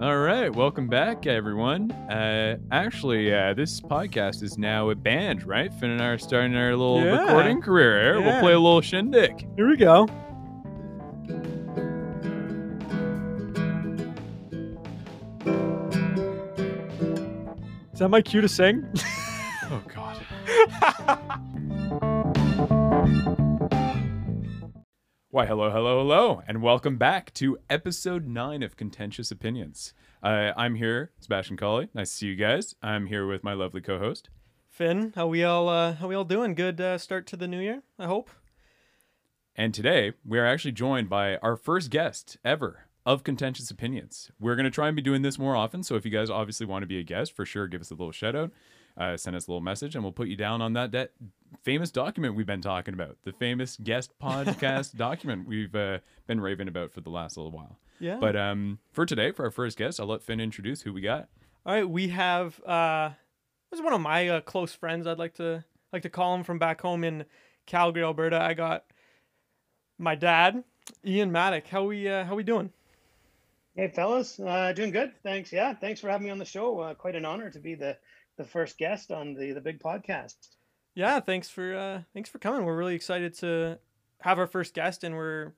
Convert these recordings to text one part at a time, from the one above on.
All right, welcome back, everyone. Uh, actually, uh, this podcast is now a band, right? Finn and I are starting our little Yeah. recording career. here. We'll Yeah. play a little shindig. Here we go. Is that my cue to sing? Oh God. Why, hello, hello, hello, and welcome back to episode nine of Contentious Opinions. Uh, I'm here, Sebastian Colley. Nice to see you guys. I'm here with my lovely co-host. Finn, how we all uh, how we all doing? Good uh, start to the new year. I hope. And today we are actually joined by our first guest ever of Contentious Opinions. We're going to try and be doing this more often. So if you guys obviously want to be a guest, for sure, give us a little shout out, uh, send us a little message, and we'll put you down on that de- famous document we've been talking about, the famous guest podcast document we've uh, been raving about for the last little while. Yeah. But um, for today, for our first guest, I'll let Finn introduce who we got. all right, we have uh, this is one of my uh, close friends. I'd like to like to call him from back home in Calgary, Alberta. I got my dad, Ian Maddock. How we uh, how we doing? Hey, fellas, uh, doing good. Thanks. Yeah, thanks for having me on the show. Uh, quite an honor to be the the first guest on the the big podcast. Yeah, thanks for uh, thanks for coming. We're really excited to have our first guest, and we're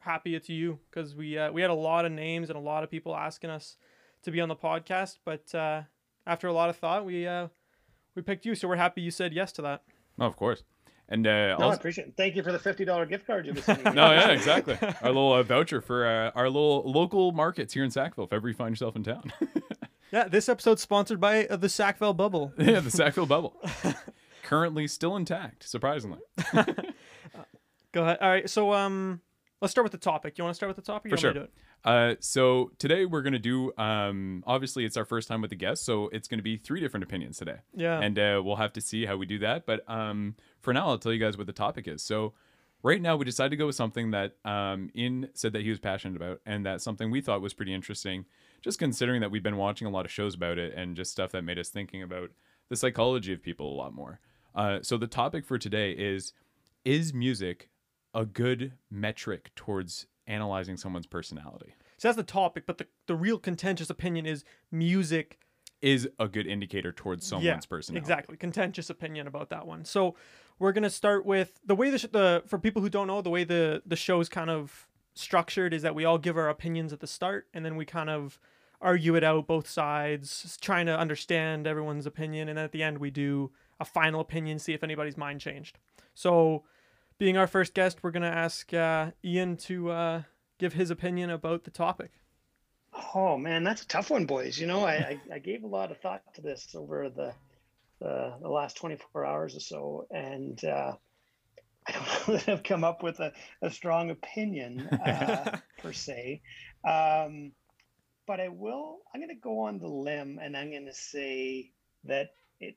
happy it's you because we uh, we had a lot of names and a lot of people asking us to be on the podcast. But uh, after a lot of thought, we uh, we picked you, so we're happy you said yes to that. Oh, of course. And uh, No, I appreciate it. Thank you for the fifty dollar gift card you were sending. me. no, yeah, exactly. Our little uh, voucher for uh, our little local markets here in Sackville, if ever you find yourself in town. Yeah, this episode's sponsored by uh, the Sackville Bubble. yeah, the Sackville bubble. Currently still intact, surprisingly. Go ahead. All right, so um, let's start with the topic. You want to start with the topic? or For sure. to do it? Uh, so today we're gonna do. Um, obviously, it's our first time with the guest, so it's gonna be three different opinions today, Yeah. and uh, we'll have to see how we do that. But um, for now, I'll tell you guys what the topic is. So right now, we decided to go with something that um, Ian said that he was passionate about, and that something we thought was pretty interesting. Just considering that we've been watching a lot of shows about it and just stuff that made us thinking about the psychology of people a lot more. Uh, so the topic for today is: Is music a good metric towards analyzing someone's personality? so that's the topic, but the the real contentious opinion is music Is a good indicator towards someone's personality. Exactly, contentious opinion about that one. So we're gonna start with the way the, sh- the for people who don't know the way the the show's kind of structured is that we all give our opinions at the start and then we kind of argue it out both sides, trying to understand everyone's opinion, and then at the end we do a final opinion, see if anybody's mind changed. So, being our first guest, we're gonna ask uh, Ian to uh, give his opinion about the topic. Oh man, that's a tough one, boys. You know, I, I, I gave a lot of thought to this over the the, the last twenty four hours or so, and uh, I don't know that I've come up with a, a strong opinion uh, per se. Um, but I will. I'm going to go on the limb, and I'm going to say that it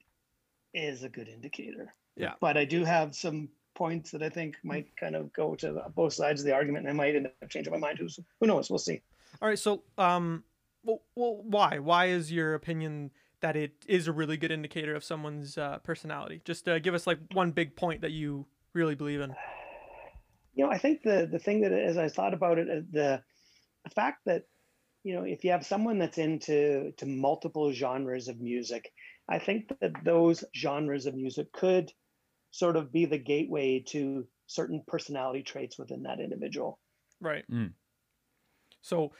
is a good indicator. Yeah. But I do have some points that I think might kind of go to both sides of the argument, and I might end up changing my mind. Who's who knows? We'll see. All right, so um, well, well, why? Why is your opinion that it is a really good indicator of someone's uh, personality? Just uh, give us like one big point that you really believe in. you know, I think the the thing that as I thought about it, uh, the the fact that you know if you have someone that's into to multiple genres of music, I think that those genres of music could sort of be the gateway to certain personality traits within that individual. Right. Mm. So,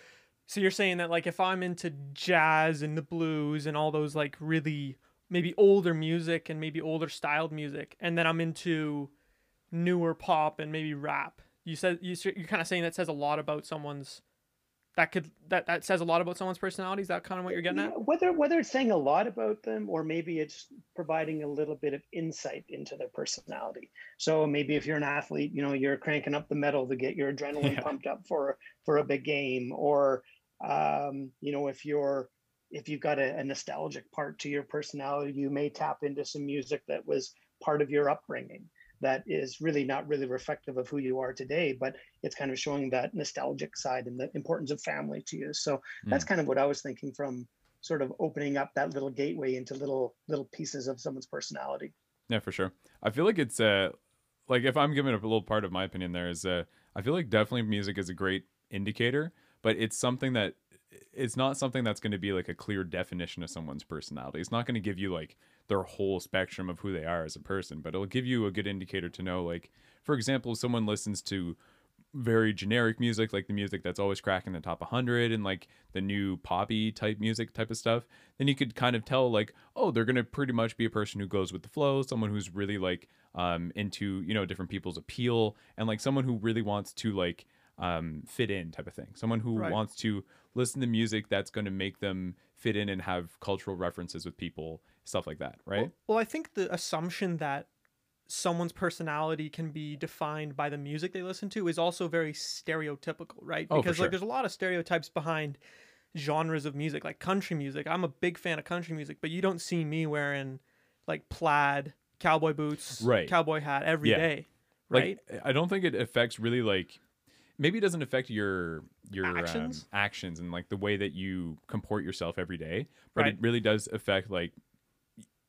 so you're saying that like if I'm into jazz and the blues and all those like really maybe older music and maybe older styled music, and then I'm into newer pop and maybe rap. You said you you're kind of saying that says a lot about someone's that could that that says a lot about someone's personality. Is that kind of what you're getting Yeah, at? whether whether it's saying a lot about them or maybe it's providing a little bit of insight into their personality. So maybe if you're an athlete, you know, you're cranking up the metal to get your adrenaline Yeah. pumped up for for a big game, or um, you know, if you're if you've got a, a nostalgic part to your personality, you may tap into some music that was part of your upbringing that is really not really reflective of who you are today, but it's kind of showing that nostalgic side and the importance of family to you. So that's kind of what I was thinking from sort of opening up that little gateway into little little pieces of someone's personality. Yeah, for sure. I feel like it's uh like if I'm giving a little part of my opinion there is uh I feel like definitely music is a great indicator, but it's something that it's not something that's going to be like a clear definition of someone's personality. It's not going to give you like their whole spectrum of who they are as a person, but it'll give you a good indicator to know like for example, if someone listens to very generic music like the music that's always cracking the top 100 and like the new poppy type music type of stuff then you could kind of tell like oh they're going to pretty much be a person who goes with the flow someone who's really like um into you know different people's appeal and like someone who really wants to like um fit in type of thing someone who Right. wants to listen to music that's going to make them fit in and have cultural references with people stuff like that right Well, well, I think the assumption that someone's personality can be defined by the music they listen to is also very stereotypical, right? Oh, Because sure. like there's a lot of stereotypes behind genres of music, like country music. I'm a big fan of country music, but you don't see me wearing like plaid, cowboy boots, Right. cowboy hat every Yeah. day, like right? i don't think it affects really like maybe it doesn't affect your your Actions? um, actions and like the way that you comport yourself every day but Right. it really does affect like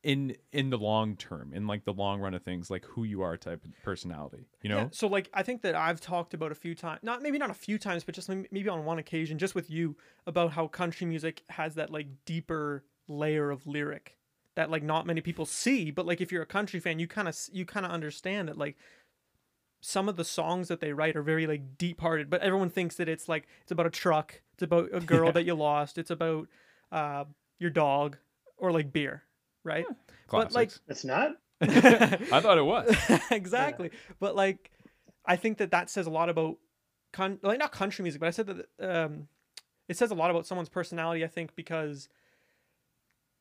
in in the long term in like the long run of things like who you are type of personality you know Yeah, so like I think that I've talked about a few times, not maybe not a few times, but just maybe maybe on one occasion, just with you, about how country music has that like deeper layer of lyric that like not many people see. But like if you're a country fan, you kind of you kind of understand that like some of the songs that they write are very like deep hearted, but everyone thinks that it's like it's about a truck, it's about a girl that you lost, it's about uh, your dog or like beer, right? but, like- It's not. i thought it was exactly. But like, I think that that says a lot about, con- like not country music, but I said that um, it says a lot about someone's personality. I think because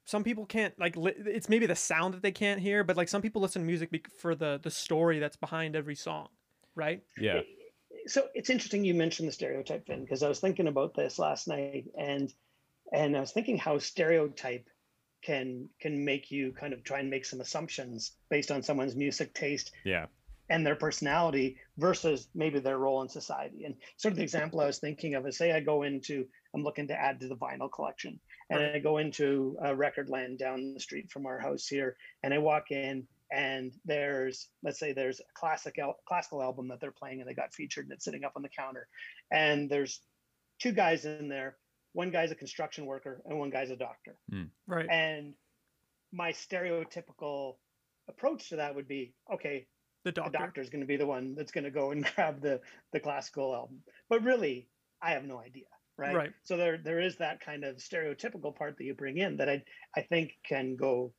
some people can't like li- it's maybe the sound that they can't hear, but like some people listen to music bec for the the story that's behind every song, right? yeah so it's interesting you mentioned the stereotype thing because I was thinking about this last night and and I was thinking how stereotype can can make you kind of try and make some assumptions based on someone's music taste yeah and their personality versus maybe their role in society. And sort of the example I was thinking of is say I go into, I'm looking to add to the vinyl collection, and I go into a record land down the street from our house here, and I walk in and there's, let's say there's a classic al- classical album that they're playing and they got featured and it's sitting up on the counter, and there's two guys in there. One guy's a construction worker and one guy's a doctor. Hmm. Right. And my stereotypical approach to that would be, okay, The the doctor. doctor's going to be the one that's going to go and grab the the classical album but really i have no idea right Right. so there there is that kind of stereotypical part that you bring in that i i think can go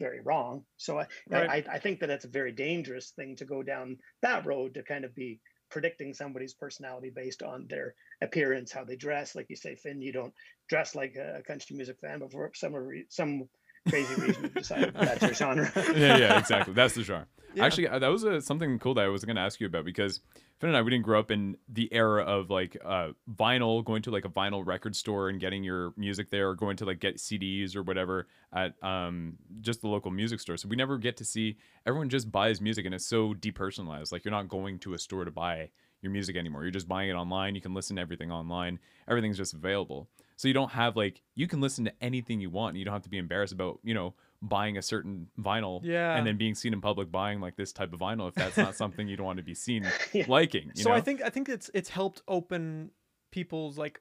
very wrong so i Right. I, I think that it's a very dangerous thing to go down that road to kind of be predicting somebody's personality based on their appearance how they dress like you say finn you don't dress like a country music fan but for some some crazy reason you decide that's your genre yeah yeah exactly that's the genre Yeah. Actually, uh, that was uh something cool that I was going to ask you about because Finn and I we didn't grow up in the era of like uh, vinyl, going to like a vinyl record store and getting your music there, or going to like get CDs or whatever at um, just the local music store. So we never get to see everyone just buys music and it's so depersonalized. Like you're not going to a store to buy your music anymore. You're just buying it online. You can listen to everything online. Everything's just available. So you don't have like you can listen to anything you want. You don't have to be embarrassed about you know buying a certain vinyl Yeah. and then being seen in public buying like this type of vinyl if that's not something you don't want to be seen Yeah. liking. You so know? I think I think it's it's helped open people's like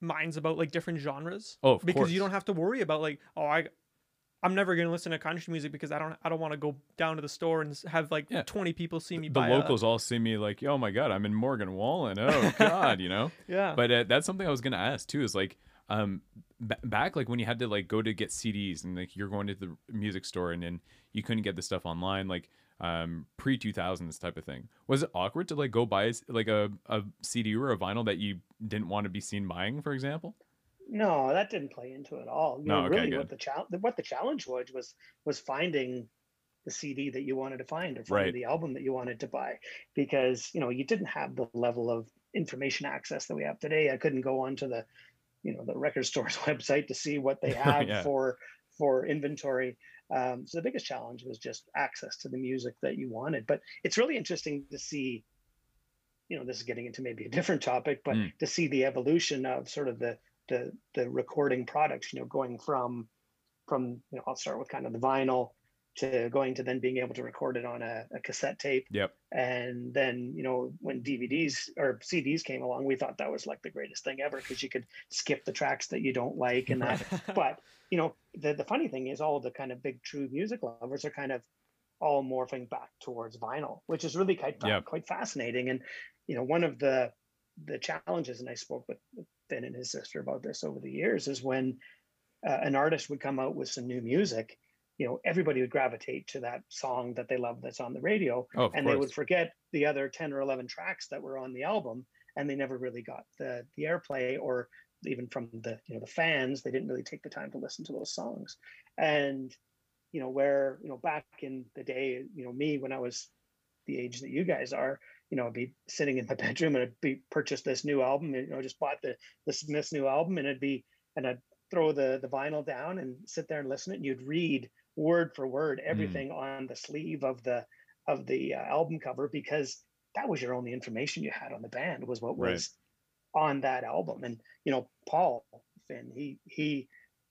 minds about like different genres. Oh, of because you don't have to worry about like oh I I'm never gonna listen to country music because I don't I don't want to go down to the store and have like Yeah. 20 people see me the a- locals all see me like, oh my god, I'm in Morgan Wallen. Oh god, you know. yeah. But uh, that's something I was gonna ask too. Is like, um, b- back like when you had to like go to get CDs and like you're going to the music store and then you couldn't get the stuff online, like um pre 2000s type of thing. Was it awkward to like go buy like a a CD or a vinyl that you didn't want to be seen buying, for example? No, that didn't play into it at all. You No, know, okay, really, good. what the challenge what the challenge was was was finding the CD that you wanted to find or finding Right. the album that you wanted to buy, because you know you didn't have the level of information access that we have today. I couldn't go onto the, you know, the record store's website to see what they have Yeah. for for inventory. Um, so the biggest challenge was just access to the music that you wanted. But it's really interesting to see. You know, this is getting into maybe a different topic, but Mm. to see the evolution of sort of the the the recording products you know going from from you know i'll start with kind of the vinyl to going to then being able to record it on a, a cassette tape. Yep. And then, you know, when DVDs or CDs came along, we thought that was like the greatest thing ever because you could skip the tracks that you don't like and that. but, you know, the, the funny thing is all the kind of big true music lovers are kind of all morphing back towards vinyl, which is really quite, Yep. quite fascinating. And, you know, one of the the challenges, and I spoke with with Ben and his sister about this over the years, is when uh, an artist would come out with some new music, you know, everybody would gravitate to that song that they love that's on the radio, Oh, and course. they would forget the other 10 or 11 tracks that were on the album, and they never really got the the airplay or even from the you know the fans, they didn't really take the time to listen to those songs. And you know, where you know back in the day, you know, me when I was the age that you guys are, you know, I'd be sitting in my bedroom and I'd be purchased this new album, you know, just bought the the Smiths new album, and it'd be and I'd throw the the vinyl down and sit there and listen it, and you'd read word for word everything on the sleeve of the of the uh, album cover because that was your only information you had on the band was what Right. was on that album and you know paul finn he he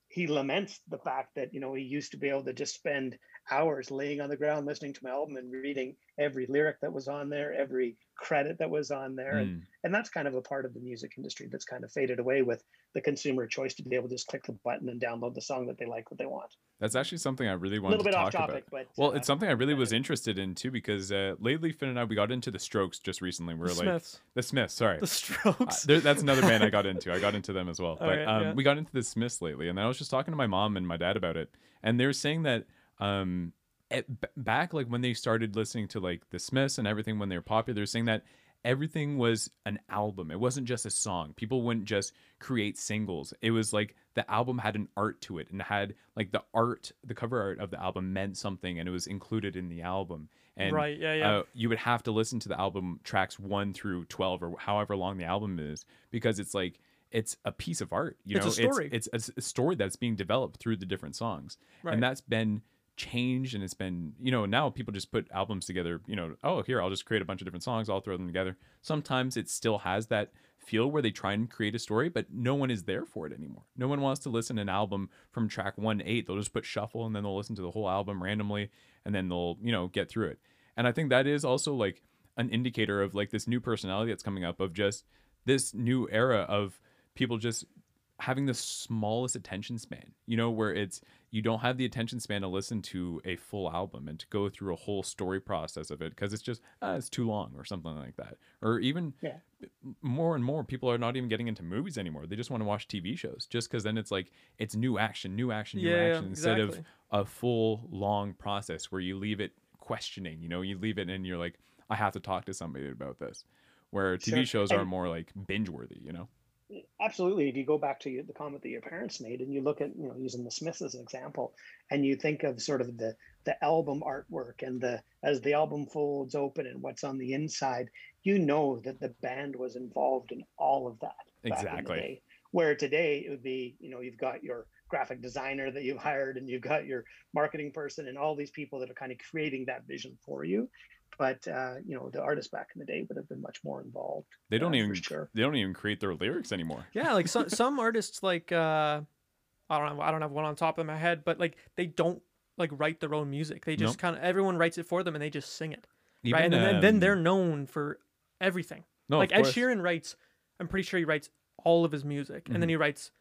he laments the fact that you know he used to be able to just spend hours laying on the ground listening to my album and reading every lyric that was on there every credit that was on there and Mm. and that's kind of a part of the music industry that's kind of faded away with the consumer choice to be able to just click the button and download the song that they like what they want That's actually something I really want to do. a little to bit talk off topic about. but Well, uh, it's something I really was interested in too because uh, lately Finn and I we got into the Strokes just recently. We the like Smiths, the Smiths. Sorry, the Uh, Strokes. there, that's another band I got into. I got into them as well. But Alright, um, yeah. we got into the Smiths lately, and I was just talking to my mom and my dad about it, and they were saying that um, at, back like when they started listening to like the Smiths and everything when they were popular, saying that everything was an album. It wasn't just a song. People wouldn't just create singles. It was like the album had an art to it and had like the art, the cover art of the album meant something, and it was included in the album. And right. Yeah. Yeah. uh, you would have to listen to the album tracks one through 12 or however long the album is because it's like it's a piece of art you know, It's a story. it's, it's a story that's being developed through the different songs Right. and that's been changed and it's been you know now people just put albums together you know oh here i'll just create a bunch of different songs i'll throw them together. Sometimes it still has that feel where they try and create a story but no one is there for it anymore. No one wants to listen to an album from track 1 to 8 they'll just put shuffle and then they'll listen to the whole album randomly and then they'll you know get through it. And i think that is also like an indicator of like this new personality that's coming up of just this new era of people just having the smallest attention span you know where it's you don't have the attention span to listen to a full album and to go through a whole story process of it because it's just ah, it's too long or something like that. Or even Yeah. more and more people are not even getting into movies anymore. They just want to watch tv shows just because then it's like it's new action new action new Yeah, action instead of a full long process where you leave it questioning you know? You leave it and you're like i have to talk to somebody about this. Where tv Sure. shows are And- more like binge worthy you know absolutely if you go back to the comment that your parents made and you look at you know using the smiths as an example and you think of sort of the the album artwork and the as the album folds open and what's on the inside you know that the band was involved in all of that back in the Exactly. day. where today it would be you know you've got your graphic designer that you've hired and you've got your marketing person and all these people that are kind of creating that vision for you but uh, you know the artists back in the day would have been much more involved they don't uh, even for sure they don't even create their lyrics anymore Yeah, like some some artists like uh I don't know I don't have one on top of my head, but like they don't like write their own music. They just Nope. kind of everyone writes it for them and they just sing it. Even, right? And then, then um, they're known for everything. no, like Ed. Sheeran writes I'm pretty sure he writes all of his music and Mm-hmm. then he writes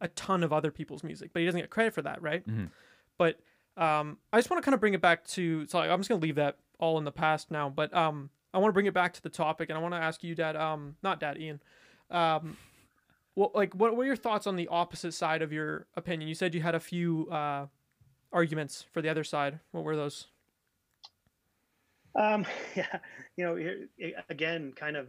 a ton of other people's music, but he doesn't get credit for that, right? Mhm. But um I just want to kind of bring it back to so I'm just going to leave that all in the past now, but um I want to bring it back to the topic and I want to ask you dad um not dad Ian. Um what like what were your thoughts on the opposite side of your opinion? You said you had a few uh arguments for the other side. What were those? Um, yeah, you know, again, kind of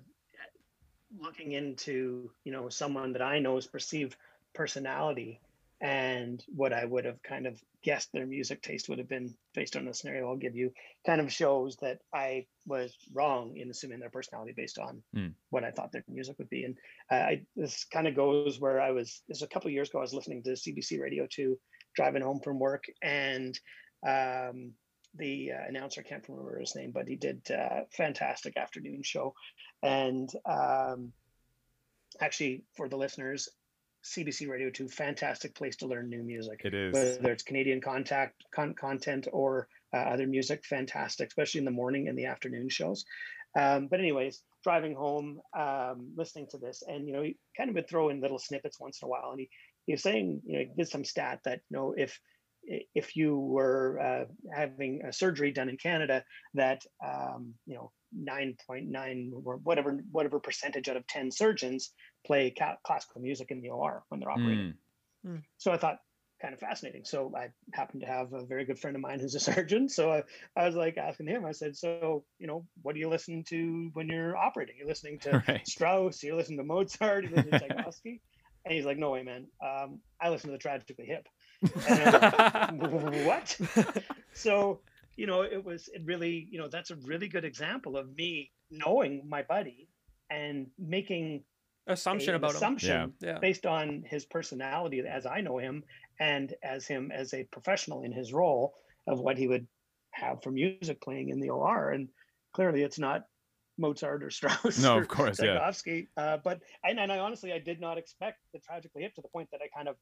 looking into, you know, someone that I know's perceived personality and what I would have kind of guessed their music taste would have been based on the scenario I'll give you, kind of shows that I was wrong in assuming their personality based on Hmm. what I thought their music would be. And uh, I, this kind of goes where I was, this was a couple of years ago, I was listening to CBC Radio 2, driving home from work, and um, the uh, announcer I can't remember his name, but he did uh, fantastic afternoon show. And um, actually, for the listeners, CBC Radio 2, fantastic place to learn new music, it is whether it's Canadian contact con- content or uh, other music, fantastic, especially in the morning and the afternoon shows. Um, but anyways, driving home, um, listening to this, and you know, he kind of would throw in little snippets once in a while, and he he was saying, you know, he did some stat that you know if if you were uh, having a surgery done in Canada, that um, you know 9.9 or whatever whatever percentage out of 10 surgeons play ca- classical music in the OR when they're operating. Mm. So I thought kind of fascinating. So I happen to have a very good friend of mine who's a surgeon. So I, I was like asking him, I said, so, you know, what do you listen to when you're operating? You're listening to Right. Strauss, you're listening to Mozart, you're listening to Tchaikovsky. And he's like, no way, man. Um, I listen to the Tragically Hip. And I'm like, what? so, you know, it was it really, you know, that's a really good example of me knowing my buddy and making Assumption about him. assumption Yeah. based on his personality as I know him and as him as a professional in his role of what he would have for music playing in the OR. And clearly it's not Mozart or Strauss No, of course, yeah. Uh, but and, and I honestly I did not expect the tragically hip to the point that I kind of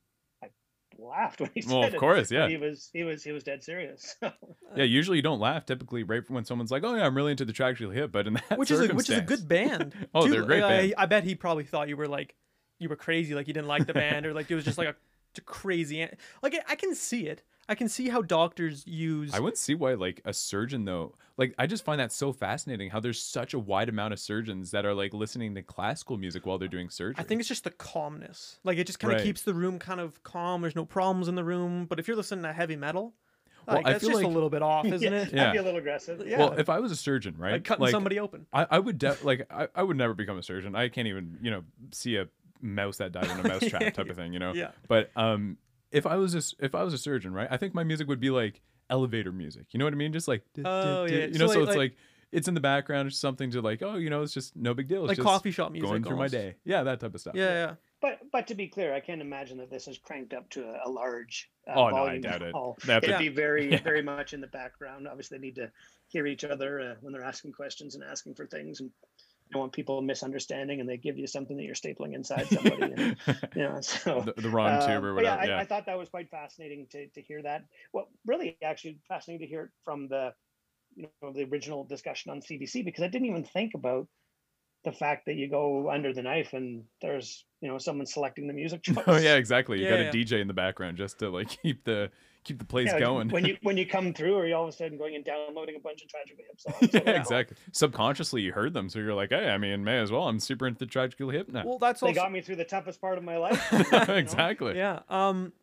laughed when he said Well, of course, But yeah. He was he was he was dead serious. Yeah, usually you don't laugh typically right when someone's like, "Oh yeah, I'm really into the tragically hip," but in that which is a, which is a good band. Oh, too. they're a great band. I bet he probably thought you were like you were crazy, like you didn't like the band, or like it was just like a, a crazy. Like I can see it. I can see how doctors use. I wouldn't see why like a surgeon though. Like I just find that so fascinating how there's such a wide amount of surgeons that are like listening to classical music while they're doing surgery. I think it's just the calmness. Like it just kind of Right. keeps the room kind of calm. There's no problems in the room. But if you're listening to heavy metal, Well, like, I that's feel just a little bit off, isn't yeah, it? Yeah. I'd be a little aggressive. Yeah. Well, if I was a surgeon, right? Like cutting somebody open. I, I would de- like I, I would never become a surgeon. I can't even you know see a mouse that died in a mouse trap type of thing, you know. Yeah. But um, if I was a, s- if I was a surgeon, right? I think my music would be like elevator music. You know what I mean? Just like Oh, yeah. You know, so like- it's like- like it's in the background, it's something to like, oh, you know, it's just no big deal. It's Like just coffee shop music. going through almost. my day. Yeah, that type of stuff. Yeah, yeah. But but to be clear, I can't imagine that this is cranked up to a, a large. Uh, Oh, no, I volume doubt it. hall. They have to- It'd be very Yeah. very much in the background. Obviously, they need to hear each other uh, when they're asking questions and asking for things, and you don't want people misunderstanding, and they give you something that you're stapling inside somebody. and, you know, so the, the wrong tube um, or but yeah, whatever. I, Yeah, I thought that was quite fascinating to, to hear that. Well, really, actually fascinating to hear it from the, you know, the original discussion on CBC because I didn't even think about the fact that you go under the knife and there's you know someone selecting the music choice. Oh yeah, exactly. You Yeah, got yeah. a DJ in the background just to like keep the keep the place Yeah, going. when you when you come through, are you all of a sudden going and downloading a bunch of tragically hip songs. yeah, So, exactly. Subconsciously, you heard them, so you're like, hey, I mean, may as well. I'm super into tragically hip now. Well, that's They also got me through the toughest part of my life. exactly. yeah. Um,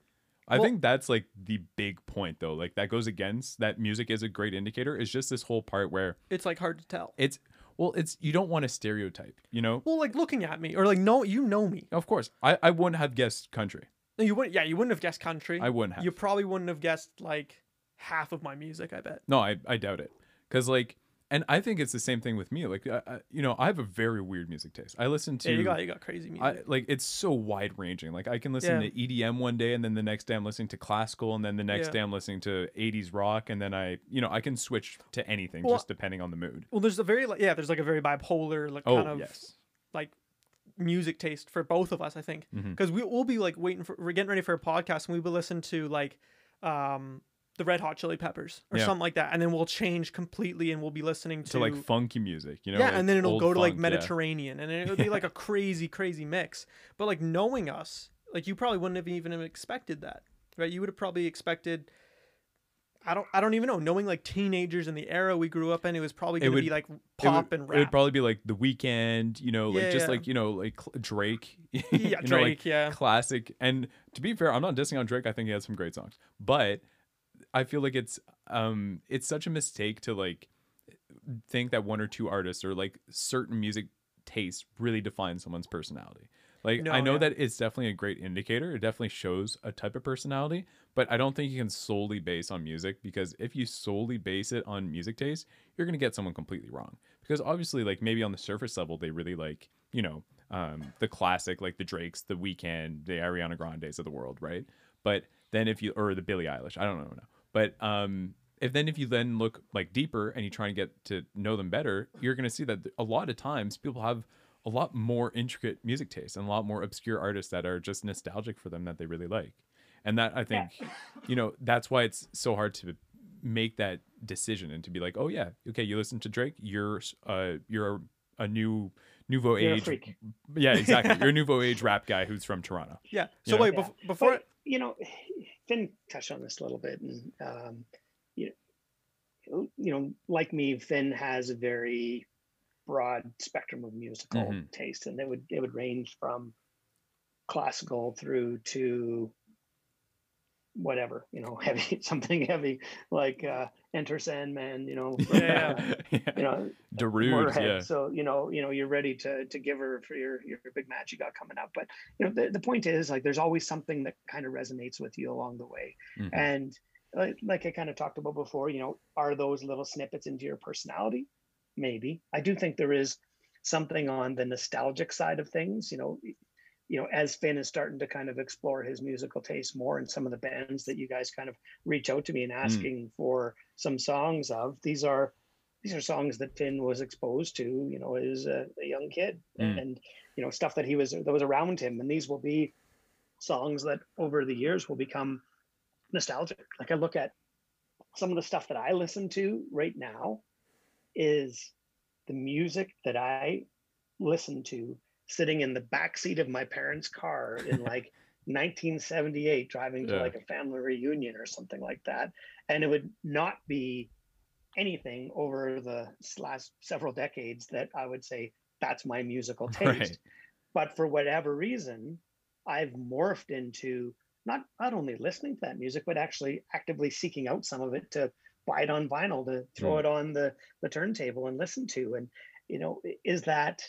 I Well- think that's like the big point, though. Like that goes against that music is a great indicator. Is just this whole part where it's like hard to tell. it's well, it's you don't want to stereotype. You know, Well, like looking at me or like no, you know me. of course, I I wouldn't have guessed country. No, you wouldn't. Yeah, you wouldn't have guessed country. I wouldn't have. You probably wouldn't have guessed like half of my music. I bet. No, I, I doubt it. Because, like, and I think it's the same thing with me. Like, I, I, you know, I have a very weird music taste. I listen to, Yeah, you got you got crazy music. I, like, it's so wide ranging. Like, I can listen Yeah. to EDM one day, and then the next day I'm listening to classical, and then the next Yeah. day I'm listening to 80s rock, and then I, you know, I can switch to anything Well, just depending on the mood. well, there's a very like yeah, there's like a very bipolar like Oh, kind of yes. like music taste for both of us. I think because we we'll be like waiting for we're getting ready for a podcast and we will listen to like um the Red Hot Chili Peppers or Yeah. something like that, and then we'll change completely and we'll be listening to To, like, funky music, you know? yeah, like and then it'll go to like funk, yeah. Mediterranean, and it'll be like a crazy, crazy mix. But like knowing us, like you probably wouldn't have even expected that, right? You would have probably expected. I don't. I don't even know. Knowing like teenagers in the era we grew up in, it was probably going to would- be like It would- pop and rap. It would probably be like The Weeknd, you know, like Yeah, just yeah. like, you know, like Drake. yeah, you know, like, Drake. yeah, classic. And to be fair, I'm not dissing on Drake. I think he has some great songs, but I feel like it's um it's such a mistake to like think that one or two artists or like certain music taste really define someone's personality. Like No, I know yeah. that it's definitely a great indicator. It definitely shows a type of personality, but I don't think you can solely base on music because if you solely base it on music taste, you're going to get someone completely wrong. Because obviously like maybe on the surface level they really like, you know, um the classic like the Drakes, the Weeknd, the Ariana Grandes of the world, right? But then if you or the Billie Eilish, I don't know now. But um if then if you then look like deeper and you try and get to know them better, you're going to see that a lot of times people have a lot more intricate music taste and a lot more obscure artists that are just nostalgic for them that they really like. And that I think, you know, that's why it's so hard to make that decision and to be like, oh yeah, okay, you listen to Drake, you're uh you're a, a new nouveau You're age, freak. yeah, exactly, you're a nouveau age rap guy who's from Toronto. Yeah. So Yeah. wait, Yeah. bef- before But, you know, Finn touched on this a little bit, and um, you know, you know, like me, Finn has a very broad spectrum of musical Mhm. taste, and it would it would range from classical through to whatever, you know, heavy something heavy like uh, Enter Sandman, you know, Yeah. uh, yeah. you know, Darude, yeah. So you know, you know, you're ready to to give her for your your big match you got coming up. But you know, the, the point is like there's always something that kind of resonates with you along the way. Mhm. And like, like I kind of talked about before, you know, are those little snippets into your personality? Maybe. I do think there is something on the nostalgic side of things. You know, you know, as Finn is starting to kind of explore his musical taste more, and some of the bands that you guys kind of reach out to me and asking for some songs of, these are these are songs that Finn was exposed to, you know, as a, a young kid, Mm. and you know, stuff that he was that was around him, and these will be songs that over the years will become nostalgic. Like I look at some of the stuff that I listen to right now is the music that I listen to sitting in the back seat of my parents' car in like 1978 driving to Yeah. like a family reunion or something like that and it would not be anything over the last several decades that I would say that's my musical taste Right. but for whatever reason I've morphed into not not only listening to that music but actually actively seeking out some of it to buy it on vinyl to throw Mm. it on the the turntable and listen to and you know is that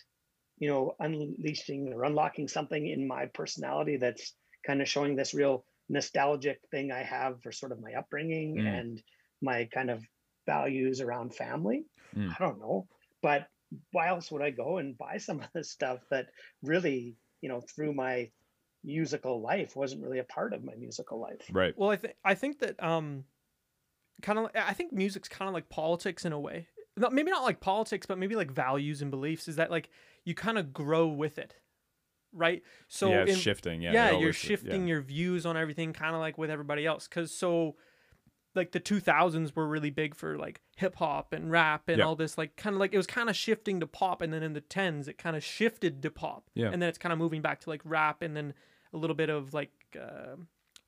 you know unleashing or unlocking something in my personality that's kind of showing this real nostalgic thing i have for sort of my upbringing Mm. and my kind of values around family Mm. i don't know but why else would i go and buy some of this stuff that really you know through my musical life wasn't really a part of my musical life Right. Well, I think I think that um, kind of I think music's kind of like politics in a way. Not maybe not like politics, but maybe like values and beliefs. Is that like you kind of grow with it, right? So yeah, it's in, shifting. Yeah, yeah, you're shifting yeah. your views on everything, kind of like with everybody else. Because so, like the 2000s were really big for like hip hop and rap and Yeah. all this. Like kind of like it was kind of shifting to pop, and then in the 10s it kind of shifted to pop, Yeah. and then it's kind of moving back to like rap, and then a little bit of like. Uh,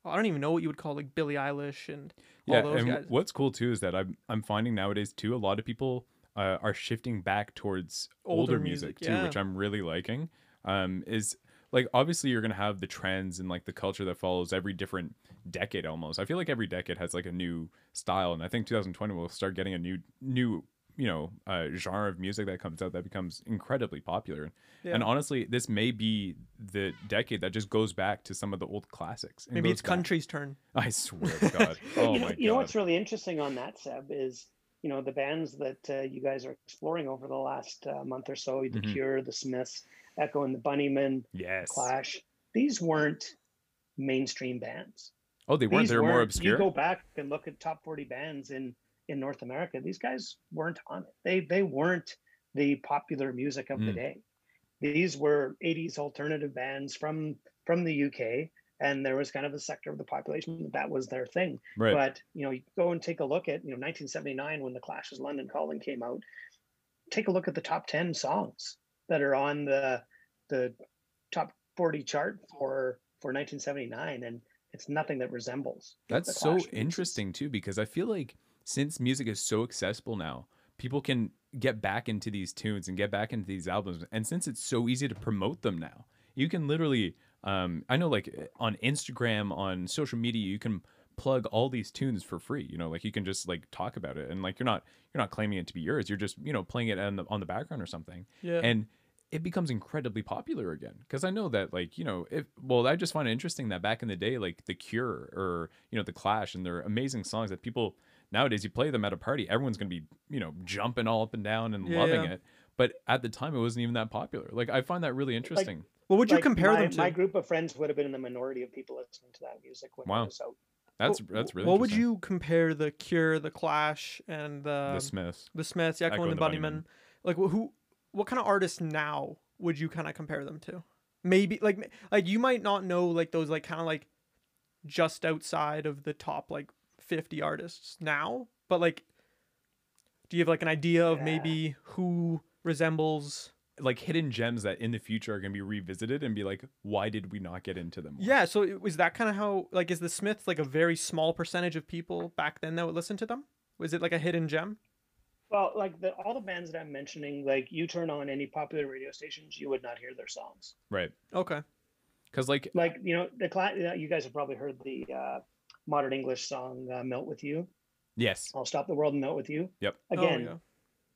I don't even know what you would call like Billie Eilish and all Yeah, those and guys. what's cool too is that I'm I'm finding nowadays too a lot of people uh, are shifting back towards older, Older music, music, too, which. I'm really liking. Um, is like obviously you're gonna have the trends and like the culture that follows every different decade almost. I feel like every decade has like a new style, and I think 2020 will start getting a new new you know uh, genre of music that comes out that becomes incredibly popular. Yeah. And honestly, this may be the decade that just goes back to some of the old classics. Maybe it's back- country's turn. I swear to God. Oh you know, my you know what's really interesting on that seb is you know the bands that uh, you guys are exploring over the last uh, month or so the Mhm. cure the smiths echo and the bunnymen Yes. clash these weren't mainstream bands Oh, they weren't. These They were more weren't- obscure. You go back and look at top 40 bands in in North America. These guys weren't on it. They they weren't the popular music of the Mm. day. These were 80s alternative bands from from the UK, and there was kind of a sector of the population that, that was their thing. right. But you know, you go and take a look at you know 1979 when the Clash's London Calling came out. Take a look at the top 10 songs that are on the the top 40 chart for for 1979, and it's nothing that resembles. That's so interesting too, because I feel like since music is so accessible now, people can get back into these tunes and get back into these albums. And since it's so easy to promote them now, you can literally, um, I know like on Instagram, on social media, you can plug all these tunes for free. You know, like you can just like talk about it, and like you're not you're not claiming it to be yours. You're just you know playing it on the on the background or something. Yeah. and it becomes incredibly popular again because i know that like you know if well i just find it interesting that back in the day like the cure or you know the clash and their amazing songs that people nowadays you play them at a party everyone's gonna be you know jumping all up and down and Yeah, loving yeah. it but at the time it wasn't even that popular like i find that really interesting what would you Like, compare my, them to? My group of friends would have been in the minority of people listening to that music when Wow. it was out. that's What- that's really What would you compare the Cure, the Clash, and the the um, smiths the Smiths, the Echo, Echo and and the the Bunnymen? Like who? What kind of artists now would you kind of compare them to? Maybe like like you might not know like those like kind of like just outside of the top like 50 artists now, but like, do you have like an idea of Yeah. maybe who resembles? Like hidden gems that in the future are going to be revisited and be like, why did we not get into them? more? Yeah, so it- was that kind of how like is the Smiths like a very small percentage of people back then that would listen to them? Was it like a hidden gem? Well, like the all the bands that I'm mentioning, like you turn on any popular radio stations, you would not hear their songs. right. Okay. Because like, Like you know, the cla- you guys have probably heard the uh, modern English song uh, "Melt with You." yes, I'll stop the world and melt with you. Yep. Again, oh, yeah.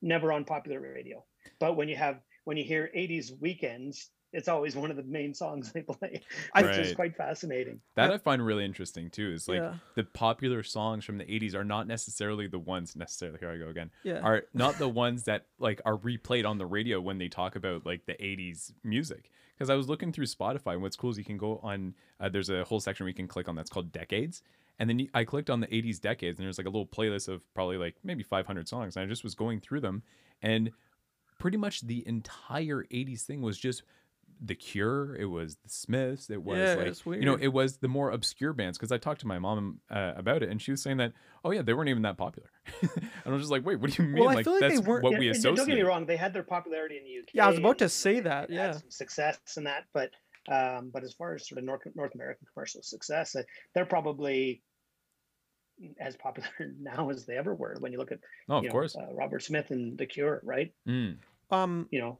never on popular radio. But when you have when you hear 80s weekends, it's always one of the main songs they play, I- which is quite fascinating. that Yeah. I find really interesting too. Is like yeah. the popular songs from the 80s are not necessarily the ones necessarily here I go again Yeah. are not the ones that like are replayed on the radio when they talk about like the 80s music because I was looking through Spotify and what's cool is you can go on uh, there's a whole section where you can click on that's called decades and then I clicked on the 80s decades and there's like a little playlist of probably like maybe 500 songs and I just was going through them and pretty much the entire 80s thing was just the Cure, it was the Smiths, it was Yeah, like it's you know, it was the more obscure bands because I talked to my mom uh, about it and she was saying that oh yeah, they weren't even that popular. and I was just like, wait, what do you mean? Well, I like feel like they that's weren't- what Yeah, we and don't get me wrong; they had their popularity in the UK. Yeah, I was about to say they that, had yeah. some success in that, but um, but as far as sort of North North American commercial success, uh, they're probably as popular now as they ever were. When you look at Oh, of you know, course. uh, Robert Smith and The Cure, right? Mm. Um. You know,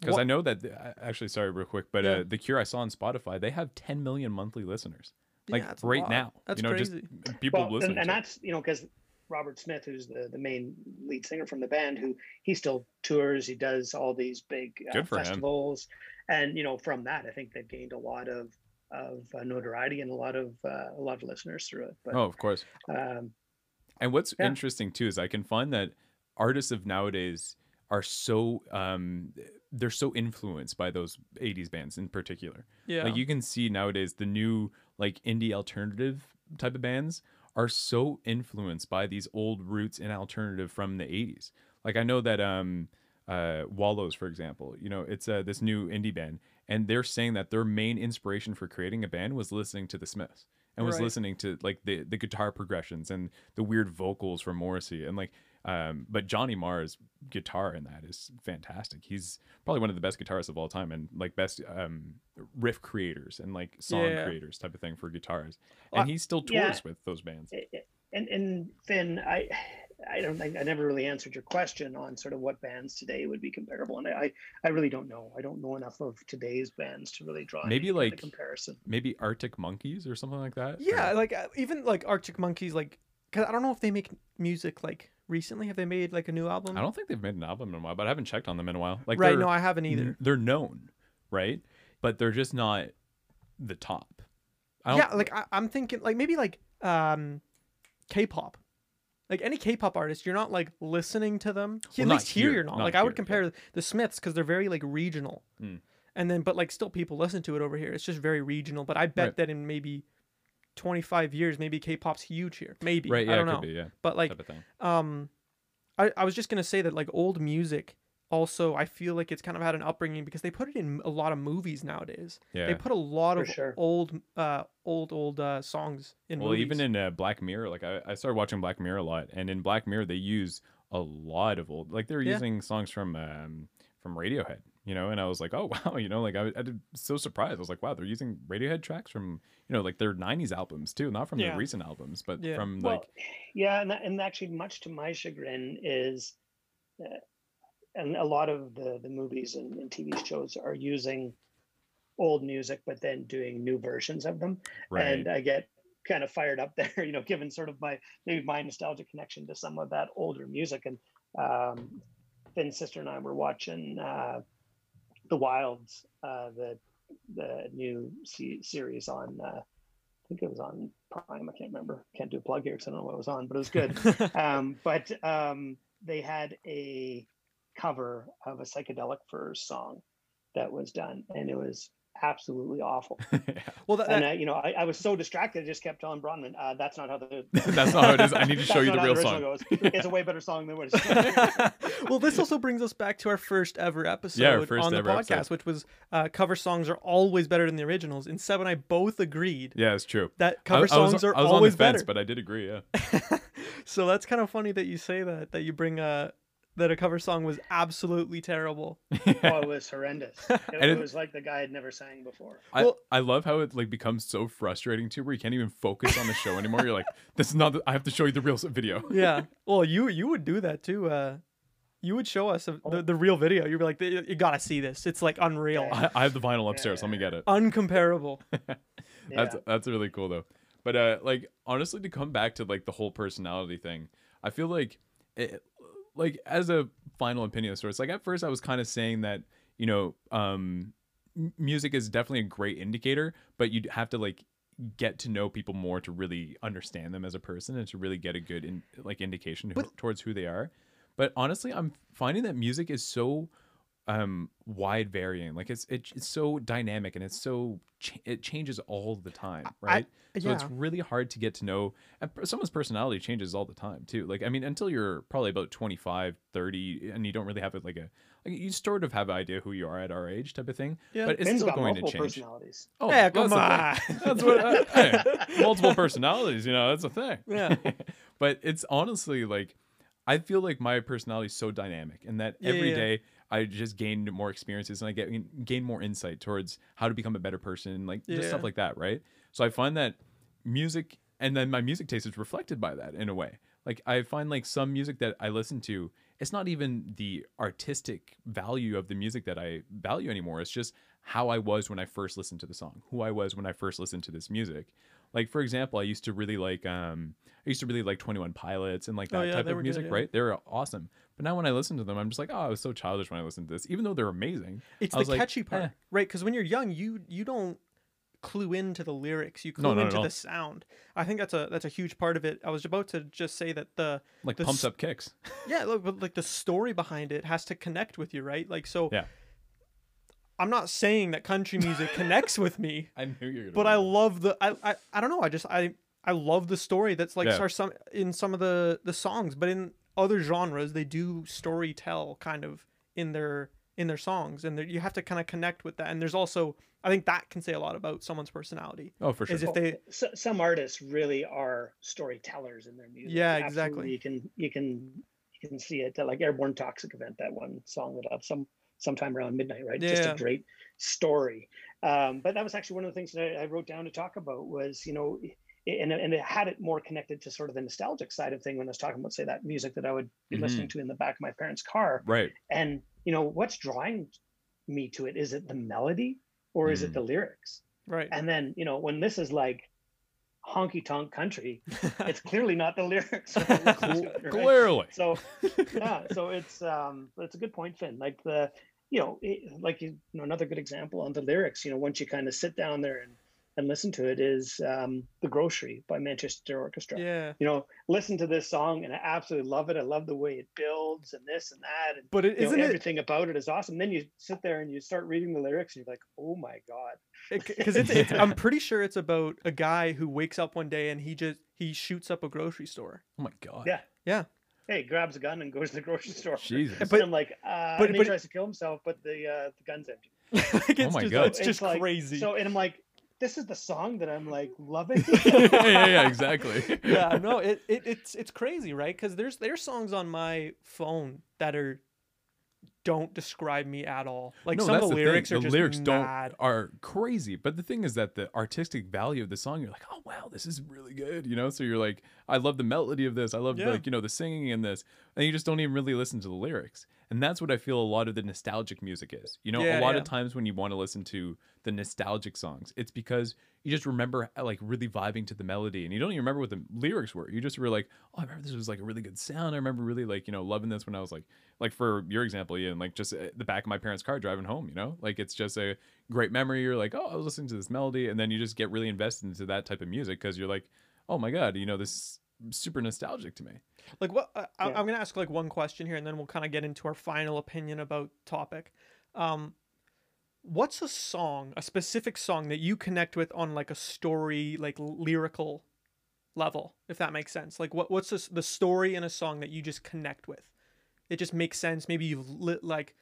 Because I know that uh, actually, sorry, real quick, but Yeah. uh, the Cure I saw on Spotify, they have 10 million monthly listeners. Like yeah, right now, That's you know, crazy. just people well, listening. and, and that's you know because Robert Smith, who's the the main lead singer from the band, who he still tours, he does all these big uh, Good for him. festivals, and you know from that, I think they've gained a lot of of uh, notoriety and a lot of uh, a lot of listeners through it. But oh, of course. um, And what's Yeah. interesting too is I can find that artists of nowadays are so um they're so influenced by those 80s bands in particular. yeah. Like you can see nowadays the new like indie alternative type of bands are so influenced by these old roots in alternative from the 80s. Like I know that um uh Wallows for example, you know, it's uh, this new indie band and they're saying that their main inspiration for creating a band was listening to the Smiths and was Right. listening to like the the guitar progressions and the weird vocals from Morrissey and like um but Johnny Marr's guitar in that is fantastic. He's probably one of the best guitarists of all time and like best um riff creators and like song Yeah. creators type of thing for guitars. And he still tours yeah. with those bands. and and Finn, I I don't think I never really answered your question on sort of what bands today would be comparable, and I I really don't know. I don't know enough of today's bands to really draw Maybe, any kind of like, comparison. Maybe Arctic Monkeys or something like that. yeah, Or- like uh, even like Arctic Monkeys, like because I don't know if they make music like recently. Have they made like a new album? I don't think they've made an album in a while, but I haven't checked on them in a while. Like right. No, I haven't either. They're known, right? But they're just not the top. I don't, yeah, like I, I'm thinking like maybe like um, K-pop. Like any K-pop artist, you're not like listening to them. Well, At least here, you're not. not Like I would here, compare the Smiths because they're very like regional, Mm. and then but like still people listen to it over here. It's just very regional. But I bet Right. that in maybe 25 years, maybe K-pop's huge here. Maybe right? Yeah, I don't know. be. Yeah, But like type of thing. um I, I was just gonna say that like old music also I feel like it's kind of had an upbringing because they put it in a lot of movies nowadays. Yeah. They put a lot For of sure. old uh old old uh songs in well, movies. even in uh, Black Mirror, like I, I started watching Black Mirror a lot, and in Black Mirror they use a lot of old, like they're Yeah. using songs from um from Radiohead, you know, and I was like, oh wow, you know, like I, I did so surprised. I was like, wow, they're using Radiohead tracks from you know like their '90s albums too, not from Yeah. their recent albums, but Yeah. from Well, like yeah, and that, and actually, much to my chagrin, is, uh, and a lot of the the movies and, and TV shows are using old music, but then doing new versions of them, right, and I get kind of fired up there, you know, given sort of my maybe my nostalgic connection to some of that older music. And um, Finn's sister and I were watching uh, The Wilds, uh, the the new se- series on. Uh, I think it was on Prime. I can't remember. Can't do a plug here because I don't know what it was on, but it was good. um, but um, they had a cover of a psychedelic furs song that was done, and it was absolutely awful. Well, that, and that- uh, you know, I, I was so distracted, I just kept telling Bronwyn, uh, "That's not how the That's not how it is. I need to show you the real original song. Goes. It's a way better song than what it's. well, this also brings us back to our first ever episode Yeah, first on the podcast, episode. which was uh, cover songs are always better than the originals. And Seb and I both agreed Yeah, it's true. that I- cover I, was, songs are I was always on the fence, better. but I did agree. Yeah. so that's kind of funny that you say that. That you bring uh that a cover song was absolutely terrible. oh, it was horrendous. It, And it- was like the guy had never sang before. I, Well- I love how it like becomes so frustrating too, where you can't even focus on the show anymore. You're like, this is not. The, I have to show you the real video. Yeah. well, you you would do that too. Uh, you would show us a, the the real video. You'd be like, you, you gotta see this. It's like unreal, Yeah. I, I have the vinyl upstairs. Let me get it. uncomparable. That's Yeah. that's really cool though. But uh, like honestly, to come back to like the whole personality thing, I feel like, it, like as a final opinion of sorts, like at first I was kind of saying that you know, um, m- music is definitely a great indicator, but you'd have to like get to know people more to really understand them as a person and to really get a good in, like indication But- towards who they are. But honestly, I'm finding that music is so um wide varying like it's it, it's so dynamic and it's so ch- it changes all the time right so it's really hard to get to know and per- someone's personality changes all the time too like i mean until you're probably about 25 30 and you don't really have it like a like you sort of have an idea who you are at our age type of thing Yeah. but it's Ben's still got going to change personalities. oh yeah, that's come the on. that's what uh, hey, multiple personalities you know that's a thing Yeah. but it's honestly like I feel like my personality is so dynamic and that Yeah, every yeah. day I just gained more experiences and I get gain more insight towards how to become a better person, like just stuff like that, right? So I find that music and then my music taste is reflected by that in a way. Like I find like some music that I listen to, it's not even the artistic value of the music that I value anymore. It's just how I was when I first listened to the song, who I was when I first listened to this music. Like for example, I used to really like um I used to really like 21 Pilots and like that Oh, yeah, type of were good, music, yeah. right? They're awesome. But now when I listen to them, I'm just like, oh, I was so childish when I listened to this, even though they're amazing. It's the like, catchy part, eh. right? Because when you're young, you you don't clue into the lyrics. You clue No, into the sound. I think that's a that's a huge part of it. I was about to just say that the Like The pumped up kicks. yeah, look, but like the story behind it has to connect with you, right? Like so. Yeah. I'm not saying that country music connects with me, I knew you were gonna but I love the I, I I don't know. I just I I love the story that's like Yeah. some in some of the the songs, but in other genres they do story tell kind of in their in their songs, and you have to kind of connect with that. And there's also I think that can say a lot about someone's personality. Oh, for sure. Is if they So, some artists really are storytellers in their music. Yeah, Absolutely. exactly. You can you can you can see it like Airborne Toxic Event, that one song that up some sometime around midnight, right? yeah. Just a great story. Um, but that was actually one of the things that I, I wrote down to talk about was, you know, i- and, and it had it more connected to sort of the nostalgic side of thing when I was talking about, say, that music that I would be Mhm. listening to in the back of my parents' car. right. And, you know, what's drawing me to it? Is it the melody or is Mm. it the lyrics? right, And then, you know, when this is like honky tonk country, it's clearly not the lyrics. that I'm to, right? Clearly. So yeah, so it's um, it's a good point, Finn. Like the, you know, it, like you know, another good example on the lyrics. You know, once you kind of sit down there and and listen to it, is um, the Grocery by Manchester Orchestra. yeah. You know, listen to this song and I absolutely love it. I love the way it builds and this and that, and But it, you know, isn't it everything about it is awesome. Then you sit there and you start reading the lyrics, and you're like, oh my god. because it's, it's I'm pretty sure it's about a guy who wakes up one day and he just he shoots up a grocery store. Oh my god. Yeah. Yeah. Hey, grabs a gun and goes to the grocery store. Jesus. And But- I'm like, uh, but- and he but- tries to kill himself, but the uh, the gun's empty. like, it's my just, God. it's So just like- crazy. So, and I'm like, this is the song that I'm like loving. yeah, yeah, yeah, exactly. yeah, no, it, it it's it's crazy, right? Because there's there's songs on my phone that are don't describe me at all. Like no, some of the thing. lyrics are the just lyrics mad. don't are crazy, but the thing is that the artistic value of the song, you're like, oh wow, this is really good, you know. So you're like, I love the melody of this, I love Yeah. like you know the singing in this, and you just don't even really listen to the lyrics, and that's what I feel a lot of the nostalgic music is. You know, Yeah, a lot yeah. of times when you want to listen to the nostalgic songs, it's because you just remember uh, like really vibing to the melody, and you don't even remember what the lyrics were. You just were like, oh, I remember this was like a really good sound. I remember really like you know loving this when I was like like for your example, Ian, like just the back of my parents' car driving home, you know, like it's just a great memory. You're like, oh, I was listening to this melody, and then you just get really invested into that type of music because you're like, oh my god, you know, this is super nostalgic to me. Like what? I, I- Yeah. I'm gonna ask like one question here, and then we'll kind of get into our final opinion about topic. Um, what's a song, a specific song that you connect with on like a story, like lyrical level, if that makes sense? Like what what's the, the story in a song that you just connect with? It just makes sense. Maybe you've lit like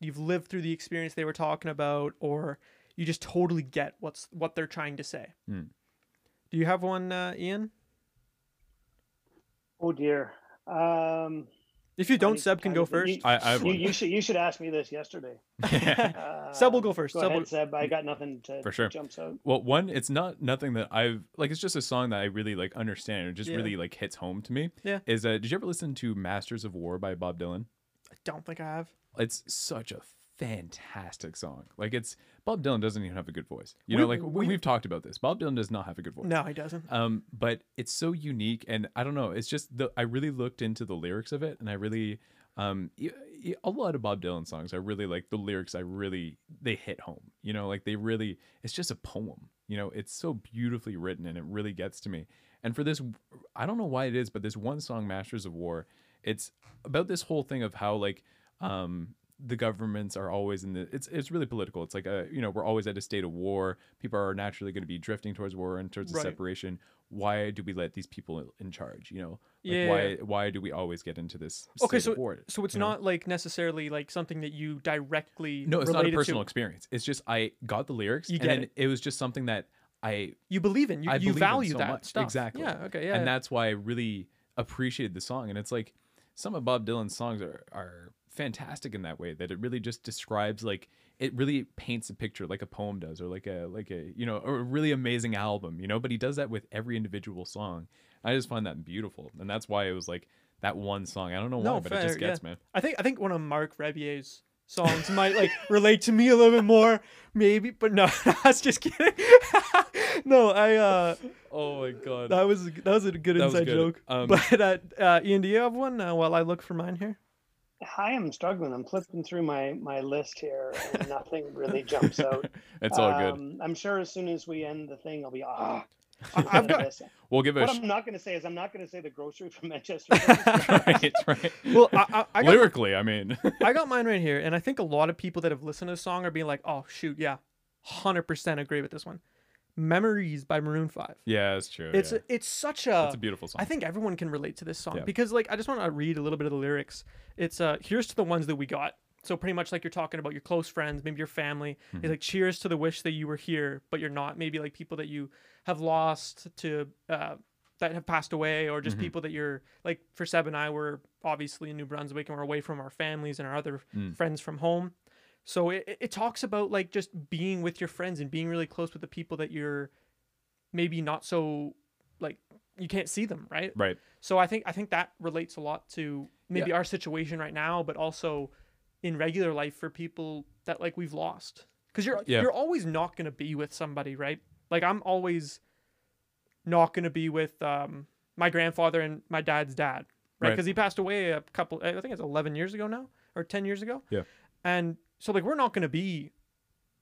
you've lived through the experience they were talking about, or you just totally get what's what they're trying to say. Hmm. Do you have one, uh, Ian? Oh dear. Um, If you don't, need Seb can time go first. You- I, I you, you should you should ask me this yesterday. Seb will go first. Go Seb ahead, will- Seb. I got nothing to For sure. jumps out. Well, one, it's not nothing that I've like. It's just a song that I really like understand. It just Yeah. really like hits home to me. Yeah. Is uh, did you ever listen to Masters of War by Bob Dylan? I don't think I have. It's such a fantastic song. Like it's Bob Dylan doesn't even have a good voice. You know, like we- we, have talked about this. Bob Dylan does not have a good voice. No, he doesn't. Um, but it's so unique, and I don't know. It's just the I really looked into the lyrics of it, and I really, um, a lot of Bob Dylan songs, I really like the lyrics. I really they hit home. You know, like they really. It's just a poem. You know, it's so beautifully written, and it really gets to me. And for this, I don't know why it is, but this one song, "Masters of War," it's about this whole thing of how like, um, the governments are always in the it's it's really political it's like a you know we're always at a state of war people are naturally going to be drifting towards war and towards Right. separation why do we let these people in charge you know like Yeah. why why do we always get into this Okay, so of war so it's you know? not like necessarily like something that you directly no it's not a personal to. experience it's just i got the lyrics You get it. it. was just something that i You believe in you, I you value so that much. stuff. Exactly. Yeah. Okay. Yeah. and that's why i really appreciated the song and it's like some of bob dylan's songs are are fantastic in that way that it really just describes like it really paints a picture like a poem does or like a like a you know a really amazing album you know but he does that with every individual song i just find that beautiful and that's why it was like that one song i don't know why No, but it just gets yeah. man I think I think one of Mark Rebier's songs might like relate to me a little bit more, maybe. But no, I was just kidding. no, I uh, oh my god that was that was a good That inside good. joke. Um, but uh, uh, Ian, do you have one? Uh, while I look for mine here. I am struggling. I'm flipping through my my list here, and nothing really jumps out. it's all good Um, I'm sure as soon as we end the thing, I'll be ah. I- I've got- this. we'll give it What a sh- I'm not going to say is I'm not going to say the grocery from Manchester. right right Well, I, I, I got lyrically i mean I got mine right here, and I think a lot of people that have listened to the song are being like, "Oh shoot, yeah, hundred percent agree with this one." "Memories" by Maroon Five. yeah it's true It's yeah. a, it's such a it's a beautiful song I think everyone can relate to this song Yeah. because like I just want to read a little bit of the lyrics. It's uh here's to the ones that we got. So pretty much like you're talking about your close friends, maybe your family. Mhm. It's like cheers to the wish that you were here, but you're not. Maybe like people that you have lost to uh that have passed away or just Mhm. people that you're like for Seb and I were obviously in New Brunswick and we're away from our families and our other Mm. friends from home. So it, it- talks about like just being with your friends and being really close with the people that you're maybe not so like you can't see them, right? right So I think I think that relates a lot to maybe our situation right now, but also in regular life for people that like we've lost. Because you're Yeah. you're always not gonna be with somebody, right? Like I'm always not gonna be with um my grandfather and my dad's dad, right? Right. Because he passed away a couple I think it's eleven years ago now or ten years ago. Yeah. And so like we're not gonna be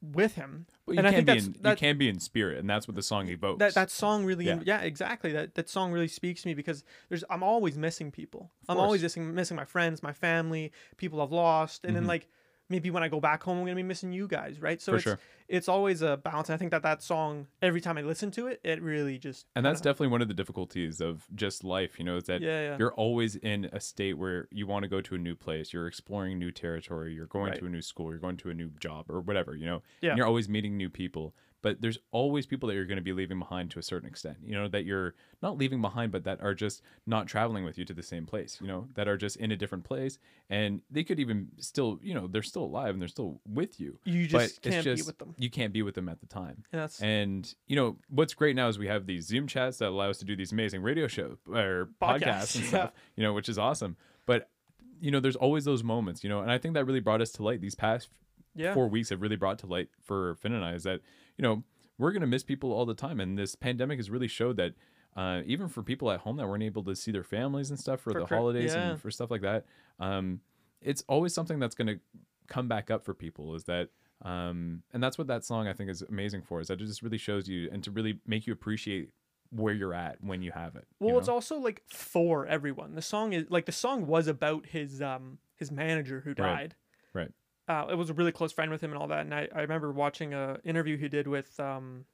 with him. But you And I can think be in you can be in spirit, and that's what the song evokes. that that song really Yeah. yeah, exactly that that song really speaks to me because there's i'm always missing people i'm always missing missing my friends my family people i've lost and then Mhm. like maybe when i go back home i'm gonna be missing you guys right so For it's sure. it's always a balance and i think that that song every time i listen to it it really just and that's definitely one of the difficulties of just life. You know, is that yeah yeah you're always in a state where you want to go to a new place, you're exploring new territory, you're going Right. to a new school, you're going to a new job, or whatever. You know, Yeah. and you're always meeting new people. But there's always people that you're going to be leaving behind to a certain extent. You know, that you're not leaving behind, but that are just not traveling with you to the same place. You know, that are just in a different place, and they could even still, you know, they're still alive and they're still with you. you just can't just be with them you can't be with them at the time. and that's And you know what's great now is we have these Zoom chats that allow us to do these amazing radio show or podcasts, Podcasts, and yeah. stuff. You know, which is awesome. But you know, there's always those moments. You know, and I think that really brought us to light. These past yeah four weeks have really brought to light for Finn and I is that you know we're gonna miss people all the time, and this pandemic has really showed that. Uh, even for people at home that weren't able to see their families and stuff for, For the cri- holidays yeah. and for stuff like that, um, it's always something that's going to come back up for people. Is that um, and that's what that song I think is amazing for is that it just really shows you and to really make you appreciate where you're at when you have it. you well it's also like for everyone the song is like the song was about his um his manager who Right. died Right. Uh, it was a really close friend with him and all that. And I, I remember watching a interview he did with um,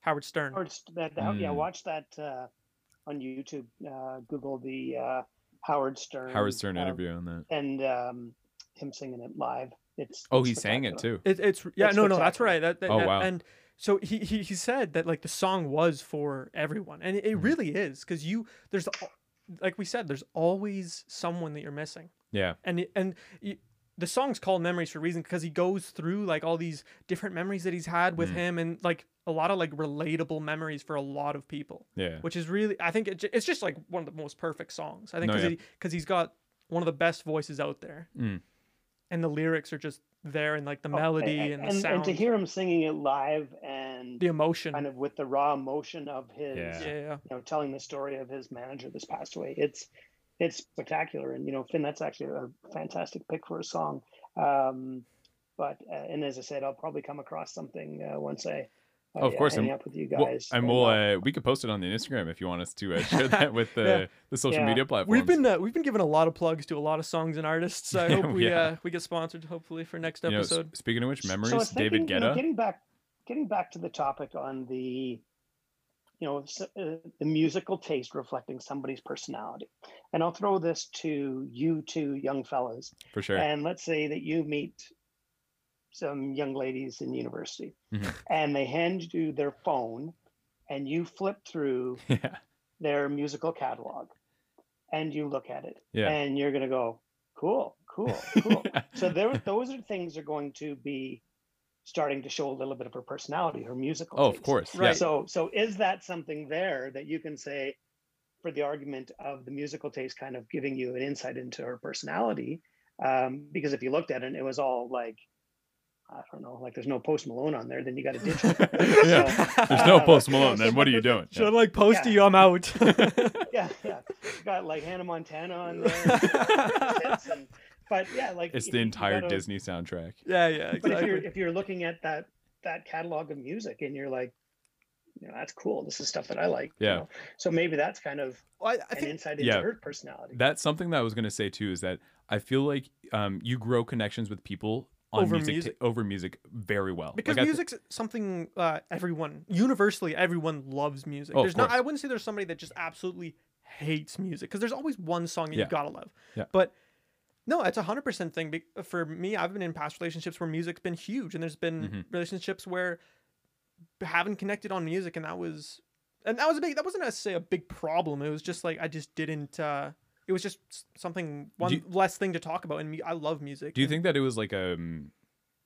Howard Stern. Or just that, that- yeah, Mm. watch that uh, on YouTube. Uh, Google the uh, Howard Stern. Howard Stern uh, interview on that. and um, him singing it live. It's Oh, it's he sang it too. It, it's yeah, It's no, no, that's right. That, that- Oh, that- wow. And so he, he he said that like the song was for everyone, and it, it Mhm. really is because you there's like we said there's always someone that you're missing, Yeah. and and you, the song's called Memories for a reason because he goes through like all these different memories that he's had with Mhm. him, and like a lot of like relatable memories for a lot of people, Yeah. which is really I think it, it's just like one of the most perfect songs. I think No, because yeah. he, 'cause he's got one of the best voices out there, Mm. and the lyrics are just there, and like the melody a- and the sound, and to hear him singing it live and the emotion. kind of with the raw emotion of his Yeah. yeah, yeah. you know telling the story of his manager this passed away it's it's spectacular and you know finn that's actually a fantastic pick for a song um but uh, and as i said i'll probably come across something uh, once i Oh, of uh, course, hang and up with you Well, guys and we'll uh, we could post it on the Instagram if you want us to uh, share that with the Yeah. the social Yeah. media platforms. We've been uh, we've been giving a lot of plugs to a lot of songs and artists. So I hope we Yeah. uh, we get sponsored hopefully for next You know, episode. speaking of which, So I memories, David thinking, you know, getting back getting back to the topic on the you know uh, the musical taste reflecting somebody's personality and i'll throw this to you two young fellas for sure. and let's say that you meet some young ladies in university Mhm. and they hand you their phone and you flip through yeah. their musical catalog and you look at it Yeah. and you're going to go cool cool cool so there those are things are going to be starting to show a little bit of her personality her musical oh, of course. Right. Yeah. so so is that something there that you can say for the argument of the musical taste kind of giving you an insight into her personality um, because if you looked at it and it was all like i don't know like there's no post malone on there then you got to ditch it Yeah. There's no um, Post you know, Malone. so Then what are you doing? Should I like post Yeah. you? I'm out. yeah yeah got like hannah montana on there and- but yeah like It's the you- you entire gotta- Disney soundtrack. yeah, yeah, Exactly. but if you're if you're looking at that that catalog of music and you're like you know that's cool this is stuff that i like you Yeah. know? so maybe that's kind of Well, I, I an think insight into yeah. her personality That's something that I was going to say too. Is that I feel like um, you grow connections with people on Over music, music. t- over music very well. because Like, I th- music's something uh, everyone universally everyone loves music. Oh, there's not. I wouldn't say there's somebody that just absolutely hates music because there's always one song that Yeah. you gotta love. Yeah. But no, it's a hundred percent thing. For me, I've been in past relationships where music's been huge, and there's been Mhm. relationships where haven't connected on music, and that was, and that was a big. That wasn't necessarily a big problem. It was just like I just didn't. uh It was just something one you- less thing to talk about, and me, I love music. do you and- think that it was like a um,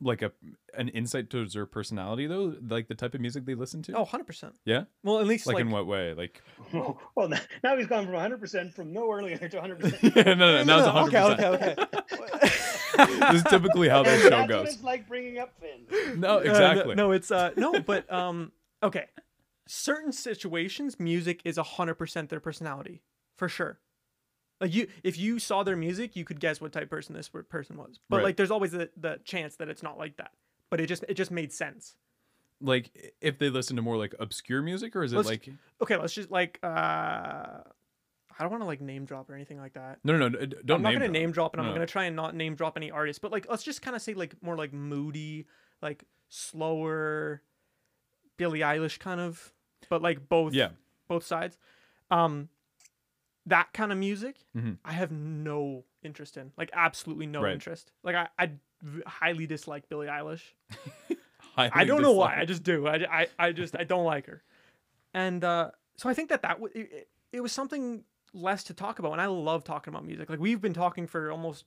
like a an insight to their personality though, like the type of music they listen to? Oh, 100 percent. yeah. Well, at least Like, like, in what way? Like well now- now he's gone from 100% from no earlier to 100% no, no, no, now it's hundred okay, percent. okay, okay. This is typically how this And show that's what goes. it's like bringing up finn No, Uh, exactly. no, it's uh no, but um okay. Certain situations, music is hundred percent their personality for sure. Like you, if you saw their music, you could guess what type of person this person was. But Right. like, there's always the, the chance that it's not like that. But it just it just made sense. Like if they listen to more like obscure music, or is it Let's- like Okay, let's just like uh, I don't want to like name drop or anything like that. no, no, no, don't I'm not gonna drop. name drop, and I'm No. gonna try and not name drop any artists. But like, let's just kind of say like more like moody, like slower, Billie Eilish kind of, but like both Yeah, both sides. Um, that kind of music, Mhm. I have no interest in. Like absolutely no Right. interest. Like I, I highly dislike Billie Eilish. I don't know why. I just do. I, I, I just I don't like her. And uh, so I think that that w- it, it was something less to talk about. And I love talking about music. Like we've been talking for almost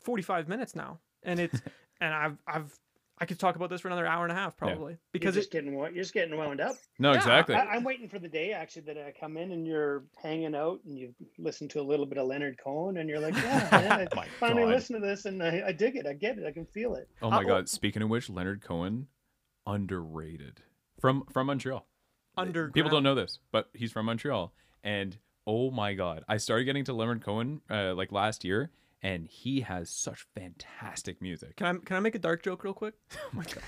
forty five minutes now, and it's and I've I've I could talk about this for another hour and a half probably because you're it, just getting you're just getting wound up No, Yeah, exactly. I, i'm waiting for the day actually that i come in and you're hanging out and you listen to a little bit of leonard cohen and you're like yeah man, i finally God. listen to this and I, I dig it i get it i can feel it Oh my Uh, god! Speaking of which, Leonard Cohen, underrated from from Montreal. Underground. People don't know this, but he's from Montreal, and oh my god, I started getting to Leonard Cohen uh, like last year, and he has such fantastic music. Can I can I make a dark joke real quick? Oh my god!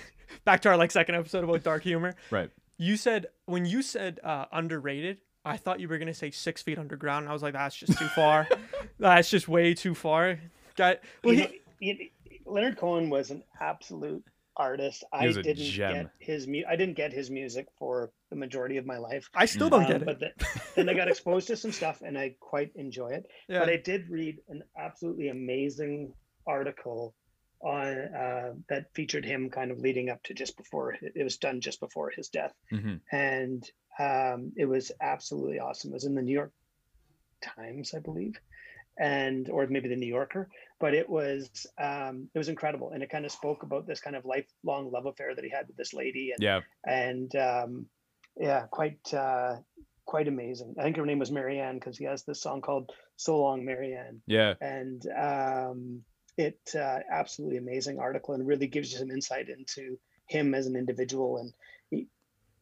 Back to our like second episode about dark humor. Right. You said when you said uh, underrated, I thought you were gonna say six feet underground. And I was like, that's just too far. that's just way too far. Guy, well, you he, know, you- Leonard Cohen was an absolute artist. I didn't gem. get his mu- I didn't get his music for the majority of my life. I still don't Um, get it. But then, then I got exposed to some stuff, and I quite enjoy it. yeah. But I did read an absolutely amazing article on uh, that featured him kind of leading up to just before it was done just before his death, hmm and um, it was absolutely awesome. It was in the New York Times, I believe, and or maybe the New Yorker, but it was um, it was incredible, and it kind of spoke about this kind of lifelong love affair that he had with this lady, and Yeah. and um, yeah, quite uh, quite amazing. I think her name was Marianne because he has this song called "So Long, Marianne," Yeah. and um, it uh, absolutely amazing article and really gives you some insight into him as an individual and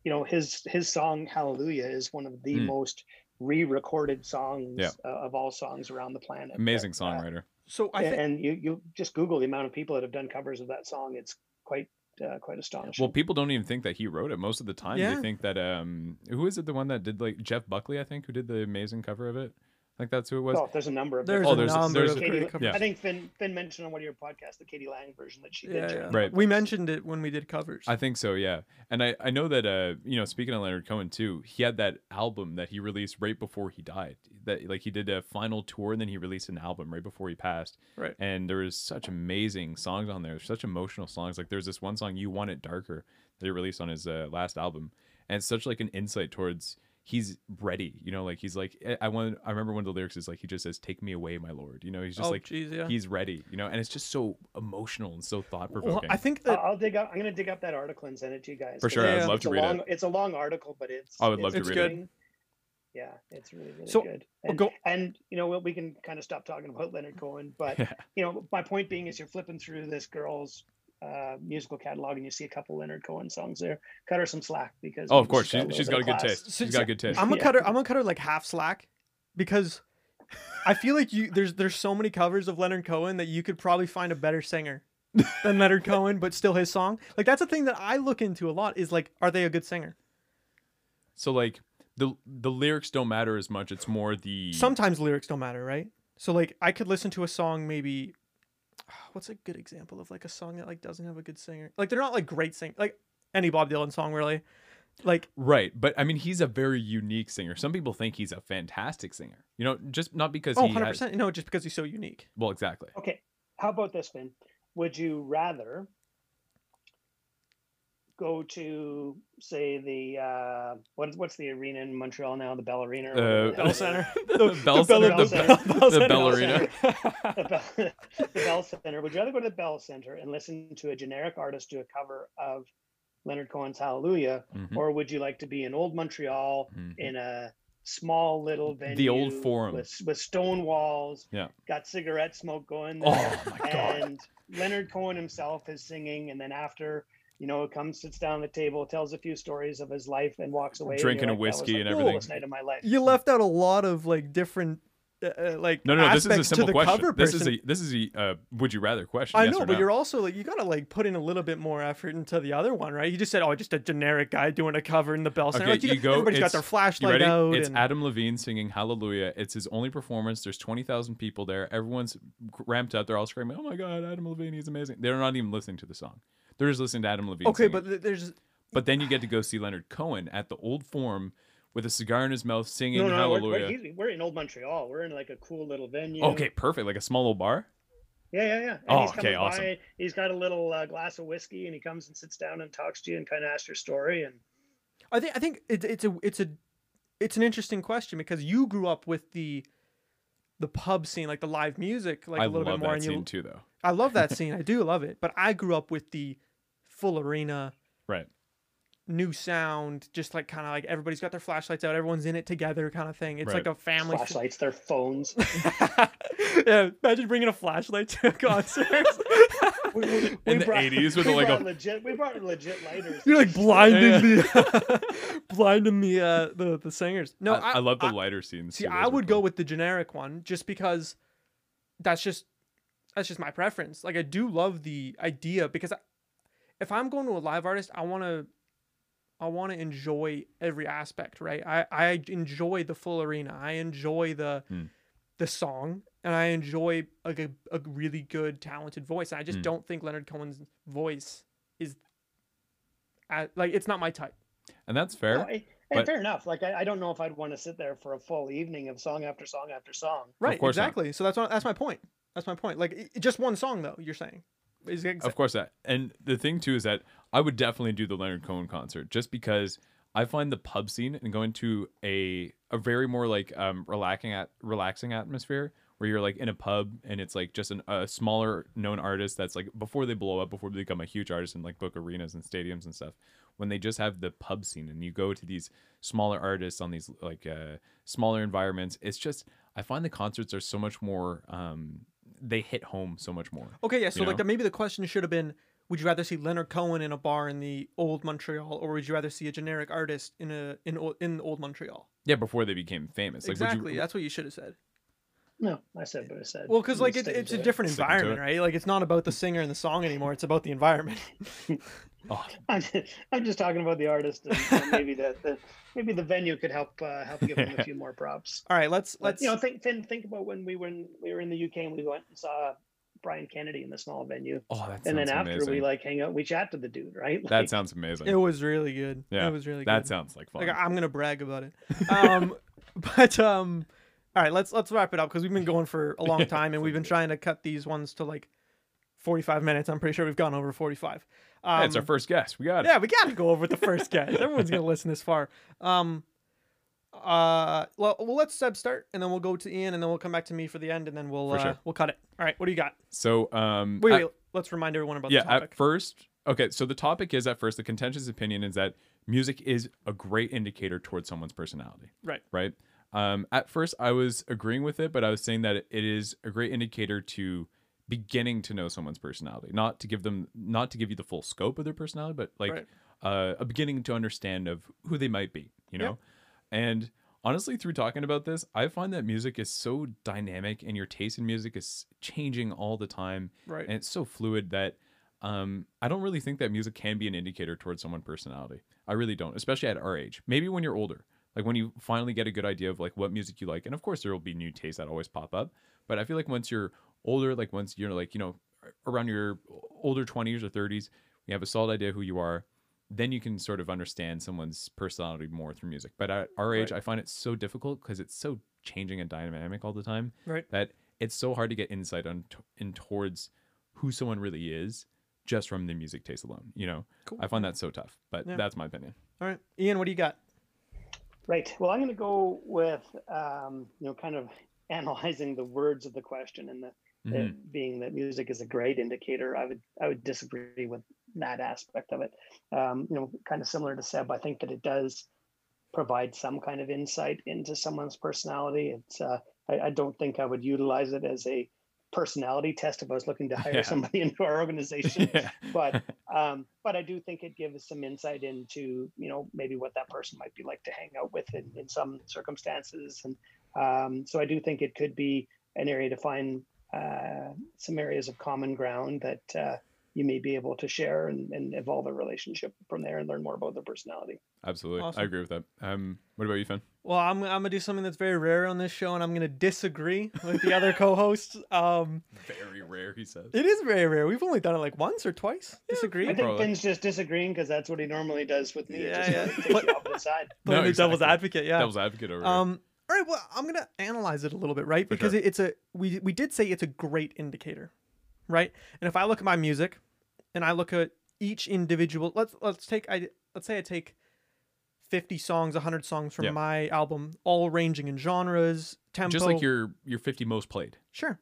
you know his his song Hallelujah is one of the Mm. most re-recorded songs Yeah. uh, of all songs around the planet. Amazing that, uh, songwriter. so I think and you you just Google the amount of people that have done covers of that song. It's quite uh, quite astonishing. Well, people don't even think that he wrote it. Most of the time, Yeah. they think that um, who is it? The one that did like Jeff Buckley, I think, who did the amazing cover of it. I think that's who it was. oh, there's a number of there's Oh, a there's- number there's of a- great Katie. Yeah. I think Finn Finn mentioned on one of your podcasts the k.d. lang version that she did. Yeah, during yeah. Right. We mentioned it when we did covers. I think so, yeah. And I, I know that uh you know speaking of Leonard Cohen too, he had that album that he released right before he died. That like he did a final tour and then he released an album right before he passed. Right. And there was such amazing songs on there, such emotional songs. Like there's this one song "You Want It Darker" that he released on his uh, last album, and it's such like an insight towards he's ready. You know, like he's like eh, I- I want. I remember one of the lyrics is like he just says, "Take me away, my lord." You know, he's just oh, like geez, yeah. he's ready. You know, and it's just so emotional and so thought Well, provoking. I think I'll, that I'll dig up. I'm gonna dig up that article and send it to you guys. For sure, I'd love to a read it. It's a long article, but it's. I would love to it's read it. Yeah, it's really really So, good. we'll And, go- and you know what, we can kind of stop talking about Leonard Cohen, but Yeah. you know, my point being is you're flipping through this girl's uh, musical catalog and you see a couple Leonard Cohen songs there. Cut her some slack because oh, of course, she's she's, got she's a got a good bit taste. She's got a good taste. I'm gonna Yeah. cut her. I'm gonna cut her like half slack, because I feel like you there's there's so many covers of Leonard Cohen that you could probably find a better singer than Leonard Cohen, but still his song. Like that's a thing that I look into a lot. Is like, are they a good singer? So like the the lyrics don't matter as much. It's more the Sometimes lyrics don't matter, right? So like, I could listen to a song maybe. What's a good example of like a song that like doesn't have a good singer? Like they're not like great sing like any Bob Dylan song really. Like right. But I mean, he's a very unique singer. Some people think he's a fantastic singer. You know, just not because oh, he 100 has- No, just because he's so unique. Well, exactly. Okay, how about this, Finn? Would you rather go to say the uh, what, what's the arena in Montreal now? The Bell Arena. or Uh, Bell the- Center. The Bell Bell- Center, the Bell- Bell- Bell the Center. Bell Bell Arena. the Bell, the Bell Center. Would you rather go to the Bell Center and listen to a generic artist do a cover of Leonard Cohen's Hallelujah, Mhm, or would you like to be in old Montreal mhm. in a small little venue? The old forum. with, with stone walls. Yeah. Got cigarette smoke going. Oh my god. and Leonard Cohen himself is singing, and then after. You know, comes, sits down at the table, tells a few stories of his life, and walks away. and Drinking a like, "That was whiskey the and everything." coolest night of my life. you left out a lot of like different uh, uh, like No, no, no. This is a simple question. This is a this is a uh, would you rather question. I know, or but no. you're also like you gotta like put in a little bit more effort into the other one, right? You just said, "Oh, just a generic guy doing a cover in the Bell Center." Okay, like, you, you go- everybody's got it's- their You flashlight ready? out. It's and... Adam Levine singing Hallelujah. It's his only performance. There's 20,000 people there. Everyone's ramped up. They're all screaming, "Oh my god, Adam Levine, he's amazing." They're not even listening to the song. They're just listening to Adam Levine. okay, singing. but there's But then you get to go see Leonard Cohen at the old forum with a cigar in his mouth singing No, no, no. We're, Hallelujah. we're, we're in Old Montreal. We're in like a cool little venue. okay, perfect. Like a small little bar. Yeah, yeah, yeah. And Oh, he's okay, coming awesome. By, he's got a little uh, glass of whiskey, and he comes and sits down and talks to you and kind of asks your story. And I think I think it's it's a it's a it's an interesting question because you grew up with the the pub scene, like the live music, like I a little love bit more. that and you, scene too, though. I love that scene. I do love it. But I grew up with the full arena, Right. new sound, just like kind of like everybody's got their flashlights out, everyone's in it together, kind of thing. It's Right. like a family. flashlights, their phones. yeah, imagine bringing a flashlight to a concert. We, we, In we the brought- 80s with we like a- legit. We brought legit lighters. You're like blinding Yeah. the blinding the uh the, the singers. No, I, I love the lighter scenes. See, too. I Those are would go cool. with the generic one just because that's just that's just my preference. Like I do love the idea because I, if I'm going to a live artist, I want to I want to enjoy every aspect, right? I I enjoy the full arena. I enjoy the Hmm. the song and I enjoy like a, a really good talented voice. I just Mm. don't think Leonard Cohen's voice is like it's not my type. and that's fair. No, I- but- and fair enough. Like I, I don't know if I'd want to sit there for a full evening of song after song after song. Right, course not. exactly. So that's what, that's my point. That's my point. Like i- just one song though, you're saying. Is exa- Of course that. And the thing too is that I would definitely do the Leonard Cohen concert just because I find the pub scene and going to a a very more like um relaxing at relaxing atmosphere where you're like in a pub and it's like just an, a smaller known artist that's like before they blow up before they become a huge artist and like book arenas and stadiums and stuff when they just have the pub scene and you go to these smaller artists on these like uh smaller environments it's just i find the concerts are so much more um they hit home so much more Okay, yeah. So like know? the, maybe the question should have been: Would you rather see Leonard Cohen in a bar in the old Montreal, or would you rather see a generic artist in a in o- in old Montreal? Yeah, before they became famous. Like, would exactly. you, That's what you should have said. No, I said what I said. Well, because like it, it's a different Stick environment, right? Like it's not about the singer and the song anymore. It's about the environment. oh, I'm just, I'm just talking about the artist, and you know, maybe the, the maybe the venue could help uh, help give him a few more props. All right, let's let's you know, think think think about when we were in, we were in the UK and we went and saw Brian Kennedy in the small venue, oh, that sounds and then after amazing. we like hang out, we chat to the dude, right? that sounds amazing. It was really good. Yeah, it was really that good. sounds like fun. Like I'm gonna brag about it. Um, but um, all right, let's let's wrap it up because we've been going for a long time and we've been trying to cut these ones to like 45 minutes. I'm pretty sure we've gone over 45. Um, it's our first guest. We got it. yeah, we gotta go over the first guest. Everyone's gonna listen this far. Um, uh, well, well, let's Seb start, and then we'll go to Ian, and then we'll come back to me for the end, and then we'll uh, sure. we'll cut it. All right, what do you got? So, um, Wait, wait, let's remind everyone about yeah, the topic. at first, okay. So the topic is at first the contentious opinion is that music is a great indicator towards someone's personality. Right. Right. Um, at first, I was agreeing with it, but I was saying that it is a great indicator to beginning to know someone's personality, not to give them, not to give you the full scope of their personality, but like Right. uh, a beginning to understand of who they might be. You know, and honestly, through talking about this, I find that music is so dynamic, and your taste in music is changing all the time Right. and it's so fluid that um, I don't really think that music can be an indicator towards someone's personality. I really don't, especially at our age. Maybe when you're older, like when you finally get a good idea of like what music you like, and of course there will be new tastes that always pop up. But I feel like once you're older, like once you're like you know around your older 20s or 30s, you have a solid idea who you are. Then you can sort of understand someone's personality more through music. But at our age, Right. I find it so difficult because it's so changing and dynamic all the time Right. that it's so hard to get insight on t- in towards who someone really is just from the music taste alone. You know, Cool. I find that so tough, but Yeah. that's my opinion. All right, Ian, what do you got? Right. Well, I'm going to go with um, you know kind of analyzing the words of the question and the Mhm. it being that music is a great indicator. I would I would disagree with that aspect of it. Um, you know, kind of similar to Seb, I think that it does provide some kind of insight into someone's personality. It's uh, I, I don't think I would utilize it as a personality test if I was looking to hire Yeah. somebody into our organization. yeah. but um, but I do think it gives some insight into you know maybe what that person might be like to hang out with in, in some circumstances, and um, so I do think it could be an area to find uh, some areas of common ground that uh, you may be able to share and, and evolve a relationship from there and learn more about their personality. Absolutely. Awesome. I agree with that. Um, what about you, Finn? Well, I'm I'm gonna do something that's very rare on this show, and I'm gonna disagree with the other co-hosts. Um, Very rare, he says. it is very rare. We've only done it like once or twice. Disagree. I think Probably. Finn's just disagreeing because that's what he normally does with me. Yeah, just yeah. takes you off to the side. Playing No, the devil's advocate. Yeah. Devil's advocate over here. Um. All right. Well, I'm gonna analyze it a little bit, right? For Because sure. it's a we we did say it's a great indicator, right? And if I look at my music, and I look at each individual, let's let's take I let's say I take. 50 songs 100 songs from Yeah. my album all ranging in genres tempo Just like your your 50 most played. Sure.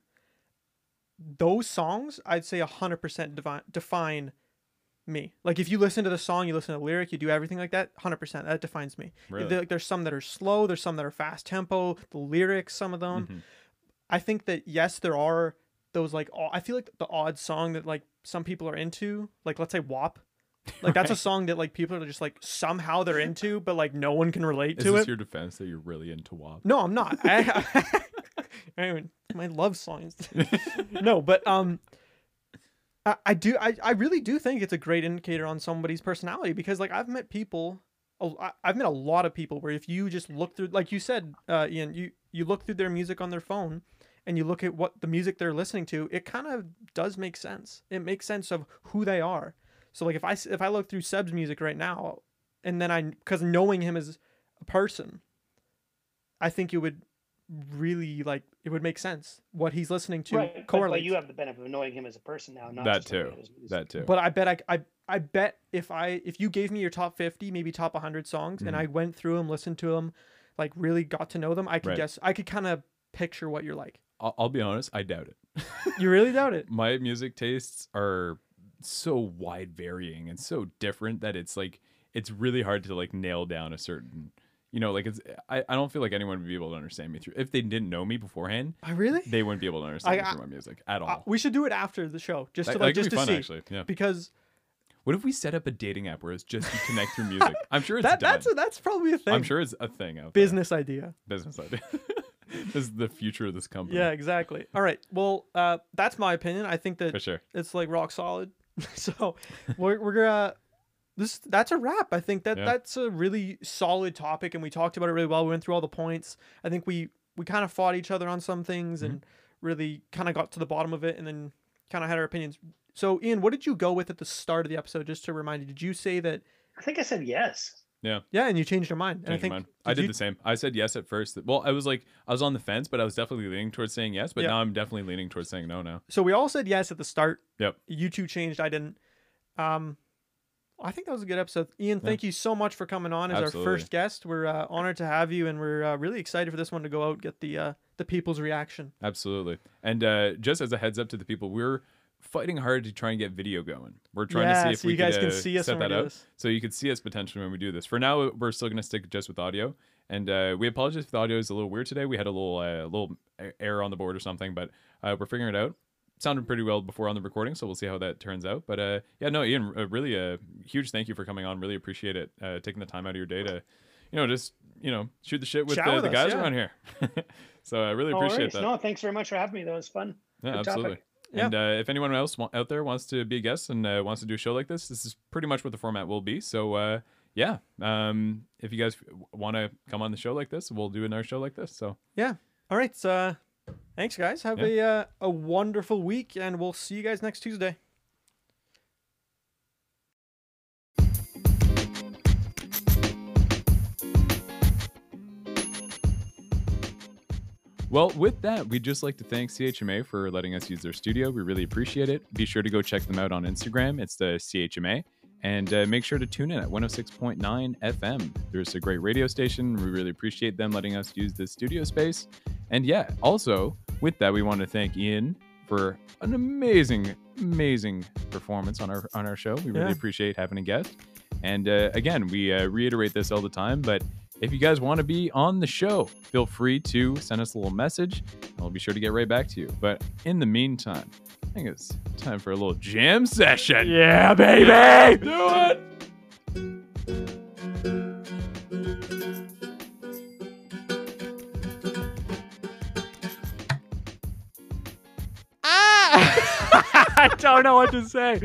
Those songs, I'd say 100% devi- define me. Like if you listen to the song, you listen to the lyric, you do everything like that, 100%. That defines me. Really? There- There's some that are slow, there's some that are fast tempo, the lyrics, some of them. Mhm. I think that yes, there are those like I feel like the odd song that like some people are into, like let's say WAP. Like that's a song that like people are just like somehow they're into, but like no one can relate Is to this it. your defense that you're really into WAP? No, I'm not. I, I mean, my love songs. no, but um, I, I do. I, I really do think it's a great indicator on somebody's personality because like I've met people I've met a lot of people where if you just look through, like you said, uh, Ian, you you look through their music on their phone, and you look at what the music they're listening to, it kind of does make sense. It makes sense of who they are. So like if I if I look through Seb's music right now, and then I because knowing him as a person, I think it would really like it would make sense what he's listening to right, but, but you have the benefit of knowing him as a person now, not That just too. at his music. That too. But I bet I, I I bet if I if you gave me your top 50, maybe top 100 songs and Mhm. I went through them, listened to them, like really got to know them, I could Right. guess I could kind of picture what you're like. I'll, I'll be honest, I doubt it. You really doubt it? My music tastes are so wide varying and so different that it's like it's really hard to like nail down a certain you know like it's I, I don't feel like anyone would be able to understand me through if they didn't know me beforehand I really? they wouldn't be able to understand I- me through my music at all Uh, we should do it after the show just to that like just to fun see actually yeah because what if we set up a dating app where it's just you connect through music i'm sure it's that done. that's a, that's probably a thing. i'm sure it's a thing business idea. business idea this is the future of this company Yeah, exactly. All right. Well, uh, that's my opinion. I think that for sure it's like rock solid. so we're we're gonna this that's a wrap. I think that Yeah. that's a really solid topic, and we talked about it really well. We went through all the points. I think we we kind of fought each other on some things Mm-hmm. and really kind of got to the bottom of it, and then kind of had our opinions. So Ian, what did you go with at the start of the episode? Just to remind you, did you say that? I think I said yes. Yeah, Yeah, and you changed your mind. And I Changed think mine. I did you- the same. I said yes at first. Well, I was like, I was on the fence, but I was definitely leaning towards saying yes. But Yeah. now I'm definitely leaning towards saying no now. So we all said yes at the start. Yep. You two changed. I didn't. Um, I think that was a good episode. Ian, thank you so much for coming on as Absolutely. our first guest. We're uh, honored to have you, and we're uh, really excited for this one to go out get the uh, the people's reaction. Absolutely. And uh, just as a heads up to the people, we're fighting hard to try and get video going. We're trying yeah, to see if so we you guys could, can uh, see us set that up. So you could see us potentially when we do this. For now, we're still going to stick just with audio. And uh, we apologize if the audio is a little weird today. We had a little uh, little error on the board or something, but uh, we're figuring it out. Sounded pretty well before on the recording, so we'll see how that turns out. But uh, yeah, no, Ian, uh, really a huge thank you for coming on. Really appreciate it, uh, taking the time out of your day to, you know, just you know shoot the shit with the, with the us, guys yeah. around here. so I really No appreciate worries. that. No, thanks very much for having me. That was fun. Yeah, Good absolutely. topic. Yeah. And uh, if anyone else wa- out there wants to be a guest and uh, wants to do a show like this, this is pretty much what the format will be. So uh, yeah, um, if you guys want to come on the show like this, we'll do another show like this. So yeah. All right. So, uh, thanks, guys. Have a uh, a wonderful week, and we'll see you guys next Tuesday. Well, with that, we'd just like to thank CHMA for letting us use their studio. We really appreciate it. Be sure to go check them out on Instagram. It's the CHMA. And uh, make sure to tune in at 106.9 FM. There's a great radio station. We really appreciate them letting us use this studio space. And yeah, also, with that, we want to thank Ian for an amazing, amazing performance on our on our show. We really Yeah. appreciate having a guest. And uh, again, we uh, reiterate this all the time, but if you guys want to be on the show, feel free to send us a little message, we'll be sure to get right back to you. But in the meantime, I think it's time for a little jam session. Yeah, baby. Do it! Ah! I don't know what to say.